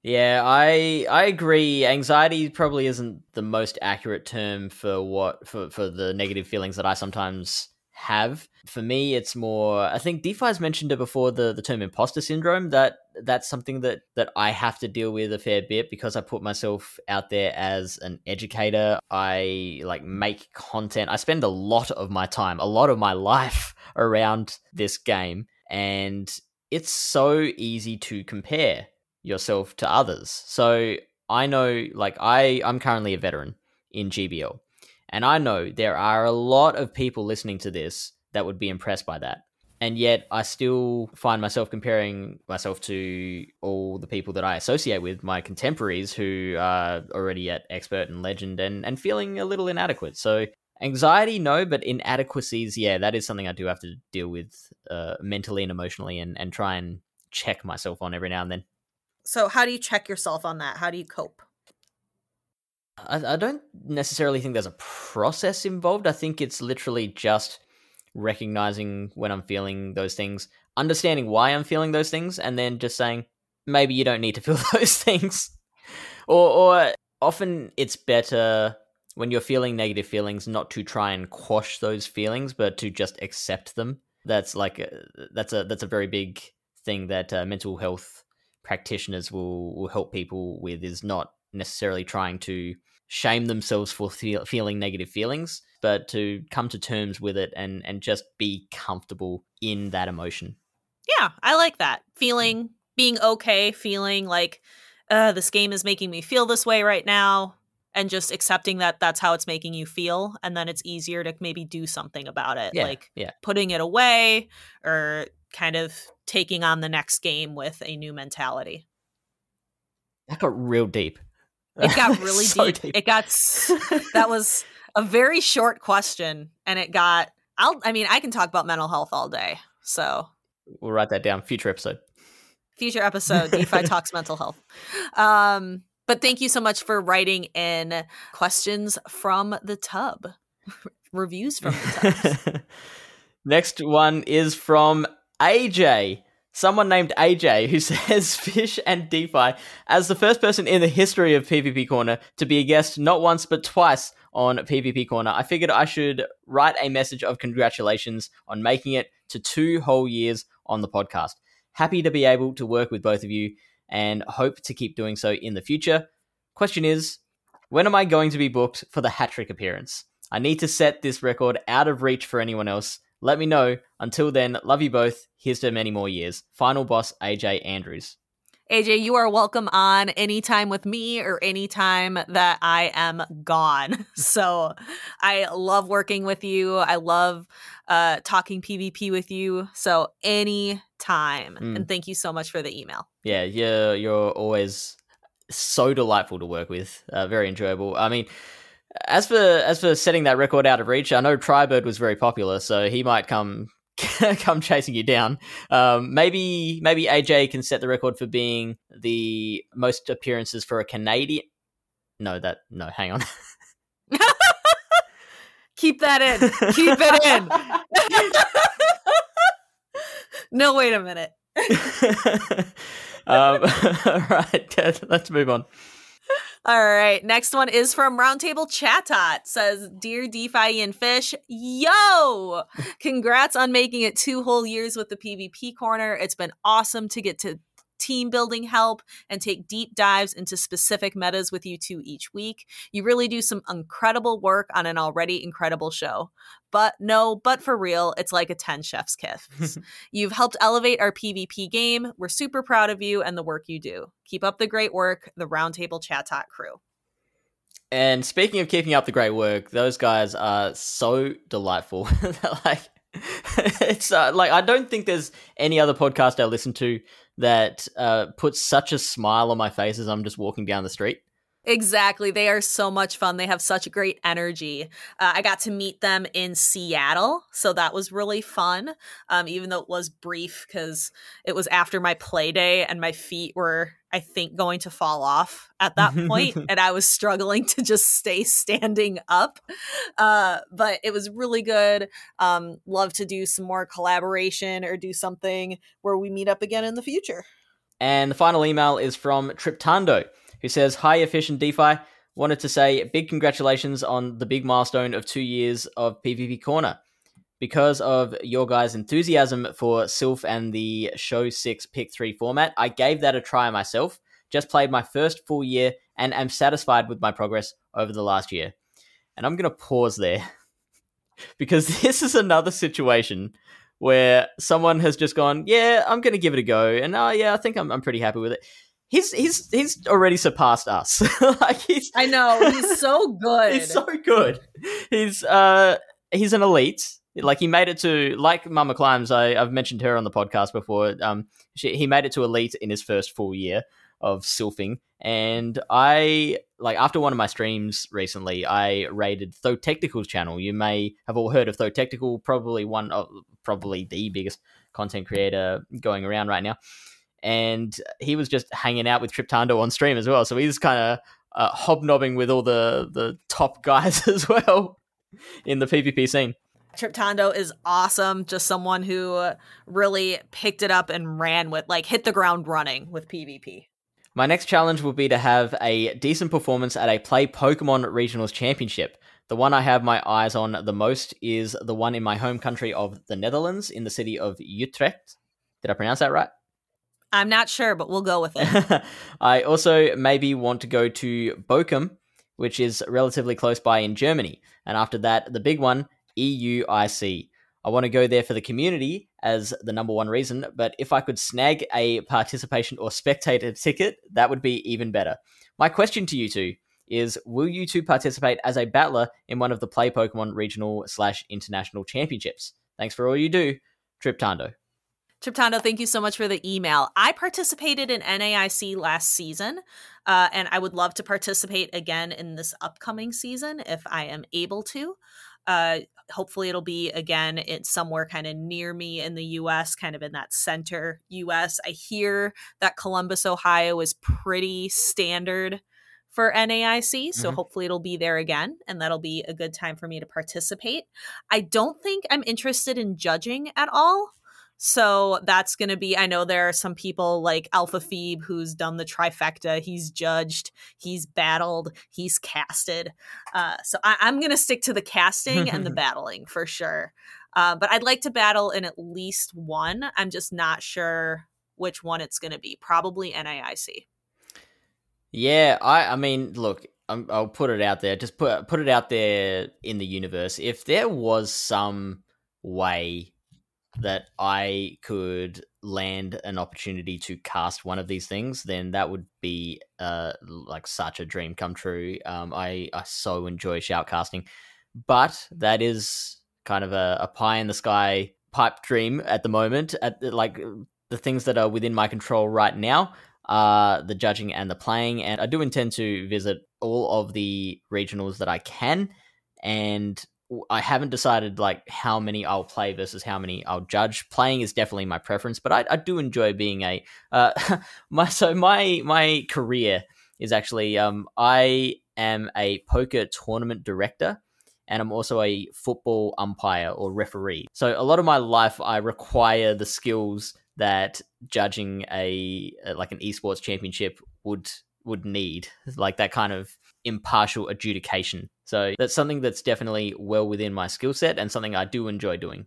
Yeah, I I agree. Anxiety probably isn't the most accurate term for what for for the negative feelings that I sometimes have. For me, it's more. I think DPhiE's mentioned it before. The the term imposter syndrome. That that's something that that I have to deal with a fair bit because I put myself out there as an educator. I like make content. I spend a lot of my time, a lot of my [LAUGHS] life around this game, and it's so easy to compare yourself to others. So I know, like, I, I'm currently a veteran in GBL, and I know there are a lot of people listening to this that would be impressed by that. And yet, I still find myself comparing myself to all the people that I associate with, my contemporaries who are already at expert and legend, and, and feeling a little inadequate. So, anxiety, no, but inadequacies, yeah, that is something I do have to deal with uh, mentally and emotionally and, and try and check myself on every now and then. So, how do you check yourself on that? How do you cope? I, I don't necessarily think there's a process involved. I think it's literally just recognizing when I'm feeling those things, understanding why I'm feeling those things, and then just saying, maybe you don't need to feel [LAUGHS] those things. Or, or often it's better when you're feeling negative feelings not to try and quash those feelings, but to just accept them. That's like a, that's a that's a very big thing that uh, mental health practitioners will will help people with is not necessarily trying to shame themselves for feel, feeling negative feelings, but to come to terms with it and and just be comfortable in that emotion. Yeah, I like that. Feeling being okay, feeling like uh, this game is making me feel this way right now, and just accepting that that's how it's making you feel, and then it's easier to maybe do something about it, Yeah, like yeah. putting it away or kind of taking on the next game with a new mentality. That got real deep. It got [LAUGHS] really So deep. It got that was a very short question, and it got. I'll. I mean, I can talk about mental health all day. So We'll write that down. Future episode. future episode [LAUGHS] DPhiE talks mental health um but thank you so much for writing in questions from the tub [LAUGHS] reviews from the tub Next one is from AJ. Someone named AJ who [LAUGHS] says Fish and DPhiE as the first person in the history of PvP Corner to be a guest not once but twice on PvP Corner. I figured I should write a message of congratulations on making it to two whole years on the podcast. Happy to be able to work with both of you and hope to keep doing so in the future. Question is, when am I going to be booked for the hat trick appearance? I need to set this record out of reach for anyone else. Let me know. Until then, love you both. Here's to many more years. Final boss AJ Andrews. aj you are welcome on anytime with me or anytime that i am gone [LAUGHS] so i love working with you i love uh talking pvp with you so anytime Mm. and thank you so much for the email Yeah, you're you're always so delightful to work with. Uh, very enjoyable. I mean, as for as for setting that record out of reach, I know Tribird was very popular, so he might come [LAUGHS] come chasing you down. Um, maybe maybe AJ can set the record for being the most appearances for a Canadian. No, that no. Hang on. [LAUGHS] keep that in keep it in no wait a minute [LAUGHS] um, all right, let's move on. All right. Next one is from Roundtable Chatot. Says, Dear DPhiE and Fish, yo! Congrats on making it two whole years with the PvP corner. It's been awesome to get to team building help and take deep dives into specific metas with you two each week. You really do some incredible work on an already incredible show. But no, but for real, it's like a 10 chef's kiss. [LAUGHS] You've helped elevate our PvP game. We're super proud of you and the work you do. Keep up the great work, the Roundtable Chatot crew. And speaking of keeping up the great work, those guys are so delightful. [LAUGHS] like [LAUGHS] it's uh, like I don't think there's any other podcast I listen to that uh, puts such a smile on my face as I'm just walking down the street. Exactly. They are so much fun. They have such great energy. Uh, I got to meet them in Seattle, so that was really fun. Um, even though it was brief because it was after my play day and my feet were, I think, going to fall off at that point, [LAUGHS] and I was struggling to just stay standing up. Uh, but it was really good. Um, love to do some more collaboration or do something where we meet up again in the future. And the final email is from Triptando, who says, Hi, Efficient DPhiE. Wanted to say big congratulations on the big milestone of two years of PvP Corner. Because of your guys' enthusiasm for Silph and the Show 6 Pick 3 format, I gave that a try myself. Just played my first full year and am satisfied with my progress over the last year. And I'm going to pause there [LAUGHS] because [LAUGHS] this is another situation where someone has just gone, yeah, I'm going to give it a go, and oh yeah, I think I'm I'm pretty happy with it. He's he's he's already surpassed us. [LAUGHS] like he's I know. He's so good. he's so good. He's uh he's an elite. Like he made it to like Mama Climbs. I I've mentioned her on the podcast before. Um, she, he made it to elite in his first full year of Silphing, and I like after one of my streams recently, I raided Tho Technical's channel. You may have all heard of Tho Technical, probably one of probably the biggest content creator going around right now. And he was just hanging out with Triptando on stream as well. So he's kind of uh, hobnobbing with all the the top guys [LAUGHS] as well in the PvP scene. Triptando is awesome. Just someone who really picked it up and ran with, like, hit the ground running with PvP. My next challenge will be to have a decent performance at a Play Pokemon Regionals Championship. The one I have my eyes on the most is the one in my home country of the Netherlands, in the city of Utrecht. Did I pronounce that right? I'm not sure, but we'll go with it. [LAUGHS] I also maybe want to go to Bochum, which is relatively close by in Germany. And after that, the big one, EUIC. I want to go there for the community as the number one reason, but if I could snag a participation or spectator ticket, that would be even better. My question to you two is Will you two participate as a battler in one of the Play Pokemon regional slash international championships? Thanks for all you do, Triptando. Triptando, thank you so much for the email. I participated in NAIC last season, uh, and I would love to participate again in this upcoming season if I am able to. Uh, hopefully, it'll be again it's somewhere kind of near me in the U.S., kind of in that center U.S. I hear that Columbus, Ohio, is pretty standard for NAIC, so Mhm. hopefully it'll be there again, and that'll be a good time for me to participate. I don't think I'm interested in judging at all. So that's going to be. I know there are some people like Alpha Phoebe who's done the trifecta. He's judged, he's battled, he's casted. Uh, so I, I'm going to stick to the casting and the [LAUGHS] battling for sure. Uh, but I'd like to battle in at least one. I'm just not sure which one it's going to be. Probably NAIC. Yeah, I I mean, look, i I'll put it out there. Just put put it out there in the universe. If there was some way that I could land an opportunity to cast one of these things, then that would be uh like such a dream come true. Um, I I so enjoy shoutcasting, but that is kind of a, a pie in the sky pipe dream at the moment. At like the things that are within my control right now uh, the judging and the playing. And I do intend to visit all of the regionals that I can. And I haven't decided like how many I'll play versus how many I'll judge. Playing is definitely my preference, but I, I do enjoy being a uh, [LAUGHS] my so my my career is actually um I am a poker tournament director and I'm also a football umpire or referee. So a lot of my life I require the skills that judging a like an esports championship would would need like that kind of impartial adjudication so that's something that's definitely well within my skill set and something i do enjoy doing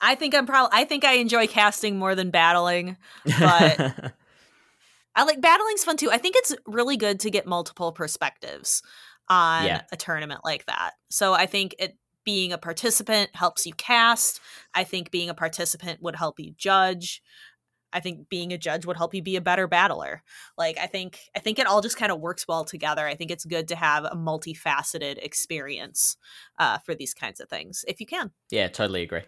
I think I'm probably. I think I enjoy casting more than battling. But- [LAUGHS] I like battling's fun too. I think it's really good to get multiple perspectives on Yeah. a tournament like that. So I think it being a participant helps you cast. I think being a participant would help you judge. I think being a judge would help you be a better battler. Like I think I think it all just kind of works well together. I think it's good to have a multifaceted experience uh, for these kinds of things if you can. yeah totally agree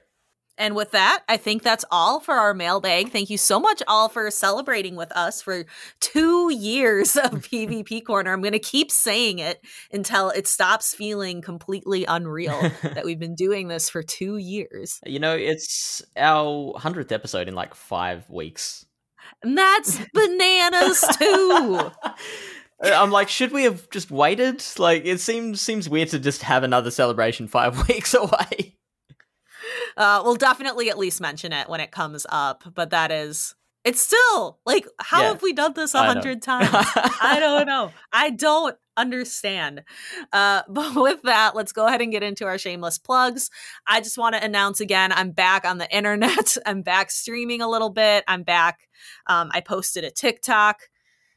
And with that, I think that's all for our mailbag. Thank you so much, all, for celebrating with us for two years of [LAUGHS] PvP Corner. I'm going to keep saying it until it stops feeling completely unreal [LAUGHS] that we've been doing this for two years. you know it's our 100th episode in like five weeks And that's bananas, too. [LAUGHS] i'm like should we have just waited like it seems seems weird to just have another celebration five weeks away Uh, we'll definitely at least mention it when it comes up, but that is. It's still like, how Yeah. have we done this a hundred times? I [LAUGHS] don't know. I don't understand. Uh, [LAUGHS] but with that, let's go ahead and get into our shameless plugs. I just want to announce again I'm back on the internet. [LAUGHS] I'm back streaming a little bit. I'm back. Um, I posted a TikTok.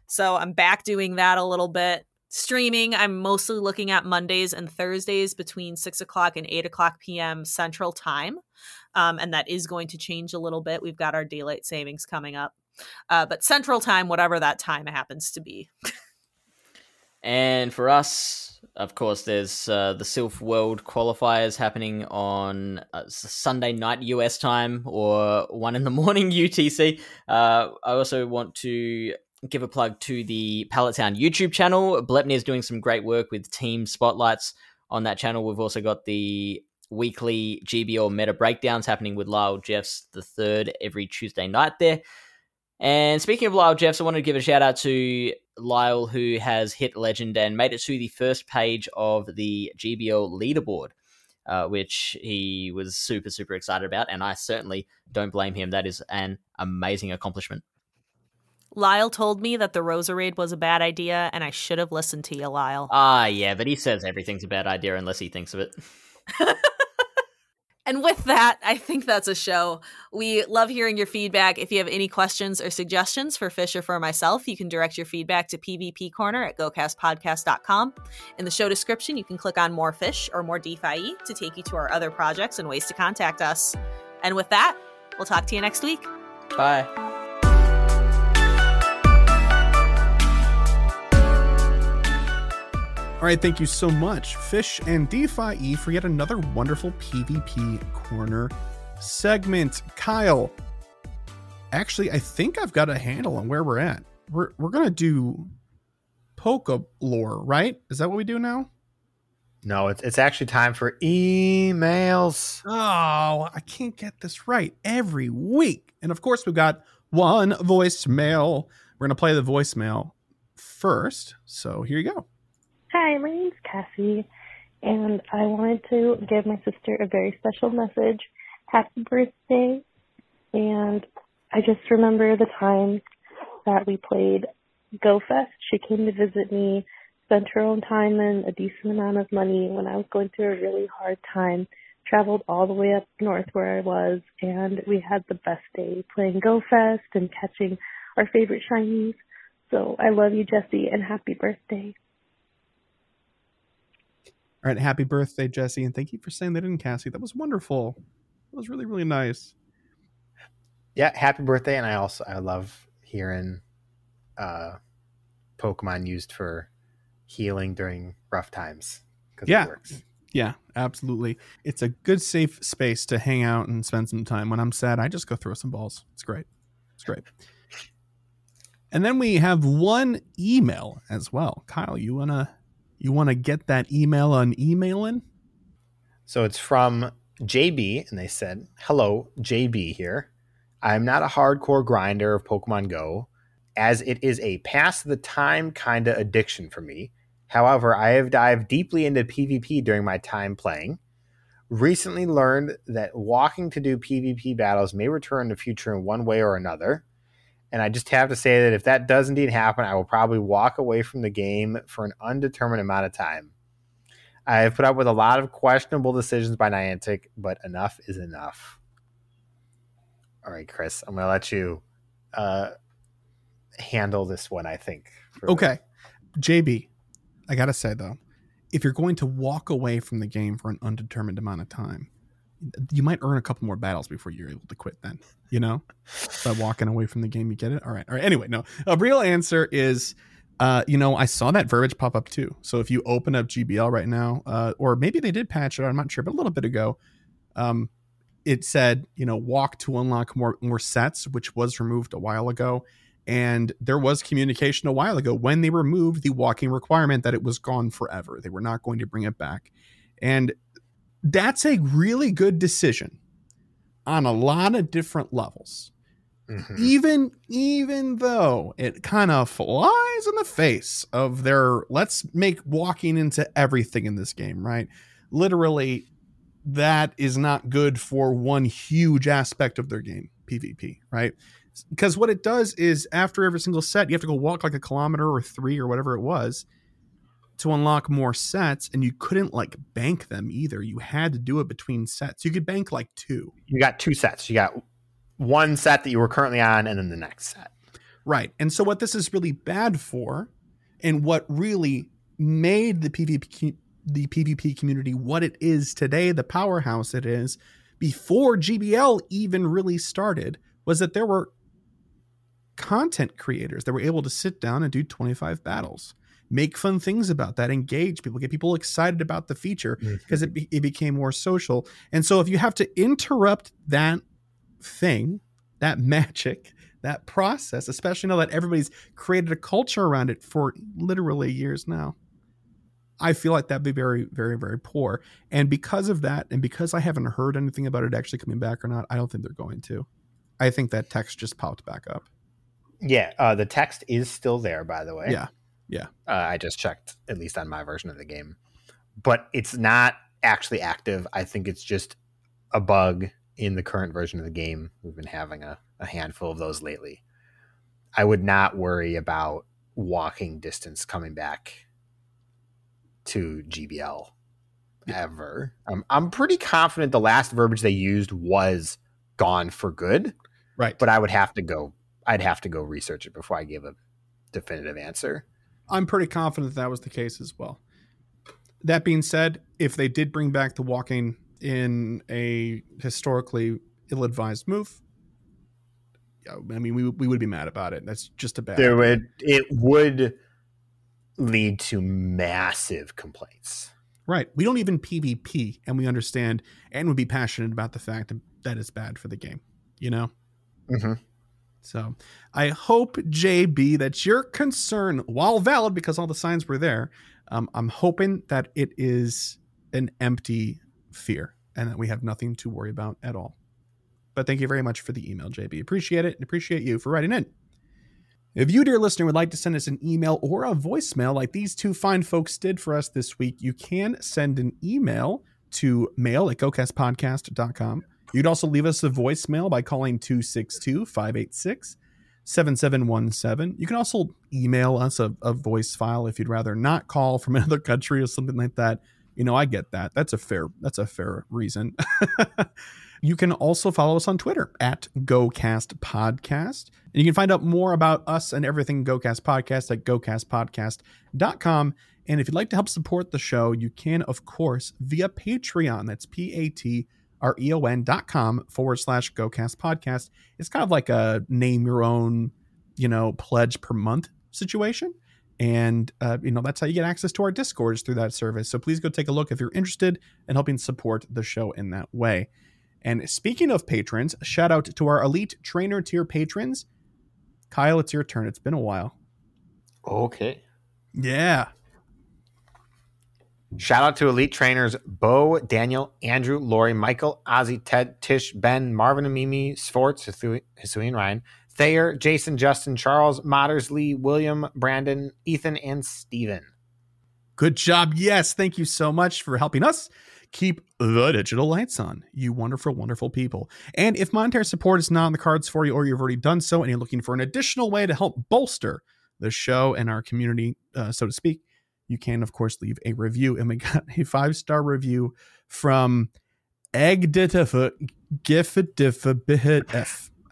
So I'm back doing that a little bit. Streaming, I'm mostly looking at Mondays and Thursdays between 6 o'clock and 8 o'clock p.m. Central Time. Um, and that is going to change a little bit. We've got our daylight savings coming up. Uh, but Central Time, whatever that time happens to be. [LAUGHS] And for us, of course, there's uh, the Silph World qualifiers happening on uh, Sunday night US time or one in the morning [LAUGHS] UTC. Uh, I also want to give a plug to the Pallet Town YouTube channel. Blepney is doing some great work with team spotlights on that channel. We've also got the weekly GBL meta breakdowns happening with Lyle Jeffs the third every Tuesday night there. And speaking of Lyle Jeffs, I wanted to give a shout out to Lyle, who has hit legend and made it to the first page of the GBL leaderboard, uh, which he was super, super excited about. And I certainly don't blame him. That is an amazing accomplishment. Lyle told me that the Roserade was a bad idea, and I should have listened to you, Lyle. Ah, yeah, but he says everything's a bad idea unless he thinks of it. [LAUGHS] And with that, I think that's a show. We love hearing your feedback. If you have any questions or suggestions for Fish or for myself, you can direct your feedback to PvP Corner at gocastpodcast.com. In the show description, you can click on More Fish or More DPhiE to take you to our other projects and ways to contact us. And with that, we'll talk to you next week. Bye. All right, thank you so much, Fish and DPhiE for yet another wonderful PvP corner segment. Kyle, actually, I think I've got a handle on where we're at. We're we're gonna do Poke lore, right? Is that what we do now? No, it's it's actually time for emails. Oh, I can't get this right every week. And of course, we've got one voicemail. We're gonna play the voicemail first. So here you go. Hi, my name's Cassie, and I wanted to give my sister a very special message. Happy birthday. And I just remember the time that we played Go Fest. She came to visit me, spent her own time and a decent amount of money when I was going through a really hard time. Traveled all the way up north where I was, and we had the best day playing Go Fest and catching our favorite shinies. So I love you, Jesse, and happy birthday. All right, happy birthday, Jesse, and thank you for saying that in, Cassie. That was wonderful. That was really, really nice. Yeah, happy birthday! And I also I love hearing uh, Pokemon used for healing during rough times. 'cause it Yeah. works. Yeah, absolutely. It's a good, safe space to hang out and spend some time. When I'm sad, I just go throw some balls. It's great. It's great. And then we have one email as well. Kyle, you wanna you wanna get that email on emailing? So it's from JB, and they said, Hello, JB here. I'm not a hardcore grinder of Pokemon Go, as it is a pass the time kind of addiction for me. However, I have dived deeply into PvP during my time playing. Recently learned that walking to do PvP battles may return in the future in one way or another. And I just have to say that if that does indeed happen, I will probably walk away from the game for an undetermined amount of time. I have put up with a lot of questionable decisions by Niantic, but enough is enough. All right, Chris, I'm going to let you uh, handle this one, I think. Okay. JB, I gotta say though, if you're going to walk away from the game for an undetermined amount of time, you might earn a couple more battles before you're able to quit then. You know? By walking away from the game, you get it? All right. All right. Anyway, no. A real answer is uh, you know, I saw that verbiage pop up too. So if you open up GBL right now, uh, or maybe they did patch it, I'm not sure, but a little bit ago, um, it said, you know, walk to unlock more more sets, which was removed a while ago. And there was communication a while ago when they removed the walking requirement that it was gone forever. They were not going to bring it back. And that's a really good decision on a lot of different levels. Mhm. even even though it kind of flies in the face of their let's make walking into everything in this game right? Literally that is not good for one huge aspect of their game pvp right? Because what it does is after every single set you have to go walk like a kilometer or three or whatever it was to unlock more sets and you couldn't like bank them either you had to do it between sets you could bank like two You got two sets. You got one set that you were currently on, and then the next set. Right. And so what this is really bad for and what really made the PvP the PvP community what it is today, the powerhouse it is, before GBL even really started was that there were content creators that were able to sit down and do 25 battles. Make fun things about that, engage people, get people excited about the feature because it, be, it became more social. And so if you have to interrupt that thing, that [LAUGHS] magic, that process, especially now that everybody's created a culture around it for literally years now. I feel like that'd be very, very, very poor. And because of that, and because I haven't heard anything about it actually coming back or not, I don't think they're going to. I think that text just popped back up. Yeah, uh, the text is still there, by the way. Yeah. Yeah. Uh, I just checked, at least on my version of the game. But it's not actually active. I think it's just a bug in the current version of the game. We've been having a, a handful of those lately. I would not worry about walking distance coming back to GBL ever. Um, I'm pretty confident the last verbiage they used was gone for good, Right. but I would have to go. I'd have to go research it before I give a definitive answer. I'm pretty confident that that was the case as well. That being said, if they did bring back the walking in a historically ill-advised move, I mean, we we would be mad about it. That's just a bad. There would it would lead to massive complaints. Right. We don't even PvP, and we understand and would be passionate about the fact that that is bad for the game. You know. Mm-hmm. So I hope JB that your concern, while valid because all the signs were there, um, I'm hoping that it is an empty fear and that we have nothing to worry about at all. But thank you very much for the email, JB. Appreciate it and appreciate you for writing in. If you, dear listener, would like to send us an email or a voicemail like these two fine folks did for us this week, you can send an email to mail at gocastpodcast.com. You'd also leave us a voicemail by calling 262 586 7717. You can also email us a, a voice file if you'd rather not call from [LAUGHS] another country or something like that. You know, I get that. That's a fair that's a fair reason. [LAUGHS] you can also follow us on Twitter at GoCast Podcast. And you can find out more about us and everything GoCast Podcast at gocastpodcast.com. And if you'd like to help support the show, you can, of course, via Patreon. That's P A T R E O N dot com forward slash GoCast Podcast. It's kind of like a name your own, you know, pledge per month situation. And, uh, you know, that's how you get access to our Discords through that service. So please go take a look if you're interested in helping support the show in that way. And speaking of patrons, shout out to our elite trainer tier patrons. Kyle, it's your turn. It's been a while. Okay. Yeah. Shout out to elite trainers Bo, Daniel, Andrew, Lori, Michael, Ozzy, Ted, Tish, Ben, Marvin and Mimi, Sforts, Hisui and Ryan, Thayer, Jason, Justin, Charles, Motters, Lee, William, Brandon, Ethan, and Steven. Good job. Yes. Thank you so much for helping us keep the digital lights on, you wonderful, wonderful people. And if monetary support is not on the cards for you, or you've already done so, and you're looking for an additional way to help bolster the show and our community, uh, so to speak, you can, of course, leave a review. And we got [LAUGHS] a five star review from Egg F.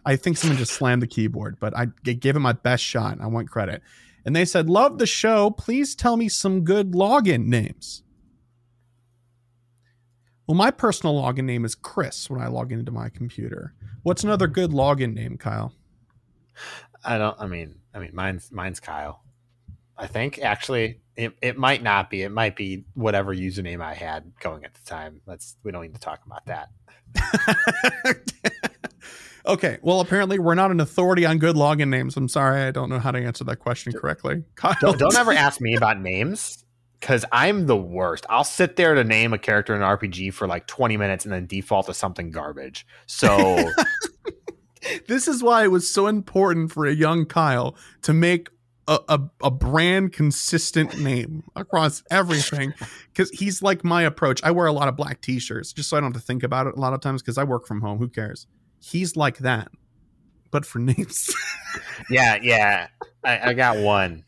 I think someone just slammed the keyboard, but I gave it my best shot. And I want credit. And they said, Love the show. Please tell me some good login names. Well, my personal login name is Chris when I log into my computer. What's another good login name, Kyle? I don't. I mean, I mean, mine's mine's Kyle. I think actually it, it might not be. It might be whatever username I had going at the time. Let's we don't need to talk about that. [LAUGHS] okay. Well, apparently we're not an authority on good login names. I'm sorry, I don't know how to answer that question correctly. Kyle, Don't, don't ever ask me about names because I'm the worst. I'll sit there to name a character in an RPG for like 20 minutes and then default to something garbage. So [LAUGHS] this is why it was so important for a young Kyle to make a, a, a brand consistent name across everything because he's like my approach. I wear a lot of black t-shirts just so I don't have to think about it a lot of times because I work from home. Who cares? He's like that, but for [LAUGHS] names. yeah, yeah, I, I got one.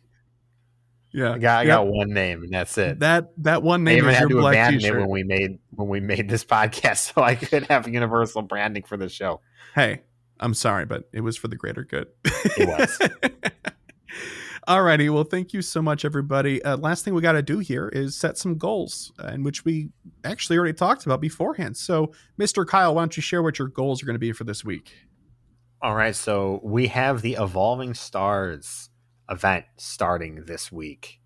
Yeah, I got I Yep. got one name and that's it. that that one I name even is had to black abandon it t-shirt. when we made when we made this [LAUGHS] podcast so I could have universal branding for the show. Hey, I'm sorry, but it was for the greater good. It was. [LAUGHS] Alrighty, well, thank you so much, everybody. Uh, last thing we got to do here is set some goals, uh, in which we actually already talked about beforehand. So, Mr. Kyle, why don't you share what your goals are going to be for this week? All right, so we have the Evolving Stars event starting this week.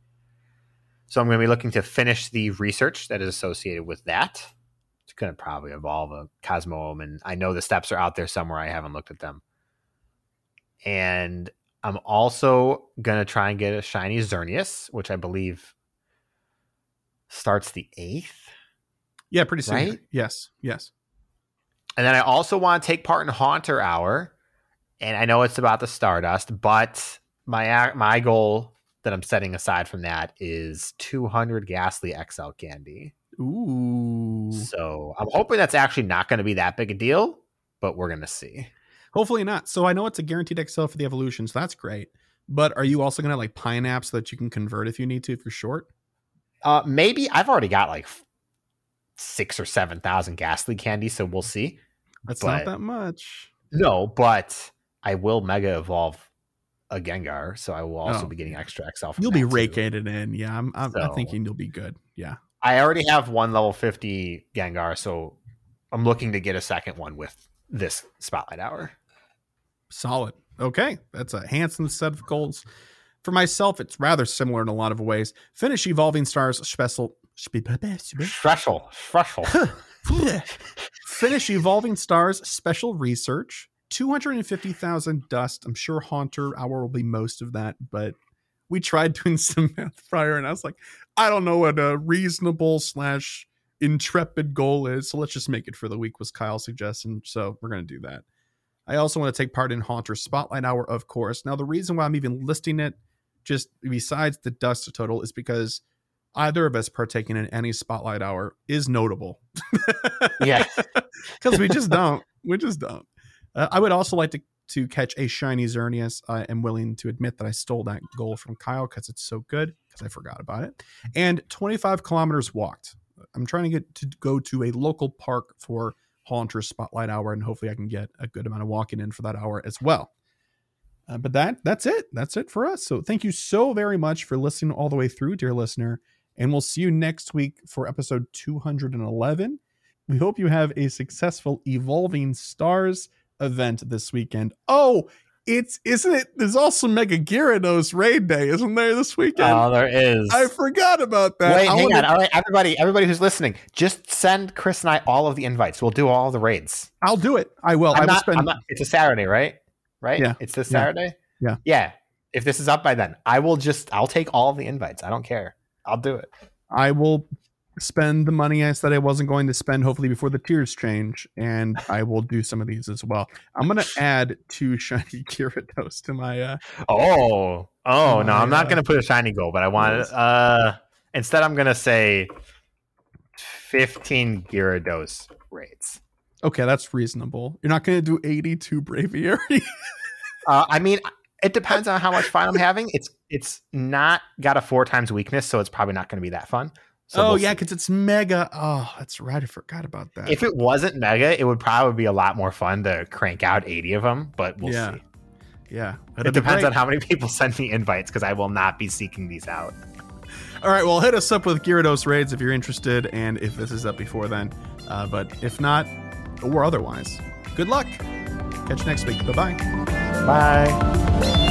So I'm going to be looking to finish the research that is associated with that. It's going to probably involve a Cosmoem, and I know the steps are out there somewhere. I haven't looked at them. And I'm also going to try and get a shiny Xerneas, which I believe starts the 8th. Yeah, pretty soon. Right? Yes, yes. And then I also want to take part in Haunter Hour and I know it's about the Stardust, but my my goal that I'm setting aside from that is 200 Gastly XL candy. Ooh. So I'm hoping that's actually not going to be that big a deal, but we're going to see. Hopefully not. So I know it's a guaranteed XL for the evolution, so that's great. But are you also going to like pinaps so that you can convert if you need to if you're short? Uh, maybe I've already got like six or seven thousand Gastly candy, so we'll see. That's But- not that much. No, but I will mega evolve a Gengar, so I will also Oh, be getting extra XL. From You'll be that, too. raking it in. Yeah, I'm, I'm, I'm thinking you'll be good. Yeah. I already have one level 50 Gengar, so I'm looking to get a second one with this Spotlight Hour. Solid. Okay. That's a handsome set of goals. For myself, it's rather similar in a lot of ways. Finish Evolving Stars special. Threshold. [LAUGHS] Threshold. Finish Evolving Stars special research. 250,000 dust. I'm sure Haunter Hour will be most of that, but we tried doing [LAUGHS] some math prior and I was like, I don't know what a reasonable slash intrepid goal is. So let's just make it for the week, was Kyle's suggestion. So we're going to do that. I also want to take part in Haunter Spotlight Hour, of course. Now, the reason why I'm even listing it, just besides the dust total, is because either of us partaking in any Spotlight Hour is notable. [LAUGHS] yeah. because we just [LAUGHS] don't. We just don't. Uh, I would also like to to catch a shiny Xerneas. I am willing to admit that I stole that goal from Kyle because it's so good because I forgot about it. And 25 kilometers walked. I'm trying to get to go to a local park for Haunter Spotlight Hour, and hopefully I can get a good amount of walking in for that hour as well. Uh, but that that's it. That's it for us. So thank you so very much for listening all the way through, dear listener. And we'll see you next week for episode 211. We hope you have a successful Evolving Stars event this weekend. Oh, it's isn't it? There's also Mega Gyarados raid day, isn't there this weekend? Oh, there is. I forgot about that. Wait, I hang wanna- on. All right, everybody, everybody who's listening, just send Chris and I all of the invites. We'll do all the raids. I'll do it. I will. I I'm will not, spend. Not- it's a Saturday, right? Right? Yeah. It's this Yeah. Saturday? Yeah. Yeah. If this is up by then, I will just I'll take all of the invites. I don't care. I'll do it. I will spend the money I said I wasn't going to spend. Hopefully before the tiers change, and I will do some of these as well. I'm gonna [LAUGHS] add two [LAUGHS] shiny Gyarados to my. uh Oh. Oh, no, I'm not God. gonna put a shiny goal, but I want uh instead I'm gonna say 15 Gyarados raids. Okay, that's reasonable. You're not gonna do 82 Braviary. [LAUGHS] Uh, I mean, it depends on how much fun I'm having. It's it's not got a four times weakness, so it's probably not going to be that fun. So oh we'll yeah, because it's mega. Oh, that's right. I forgot about that. If it wasn't mega, it would probably be a lot more fun to crank out 80 of them. But we'll Yeah. see. yeah, It depends on how many [LAUGHS] people send me invites because I will not be seeking these out. All right, well, hit us up with Gyarados raids if you're interested, and if this is up before then. Uh, but if not, or otherwise, good luck. Catch you next week. Bye bye. Bye.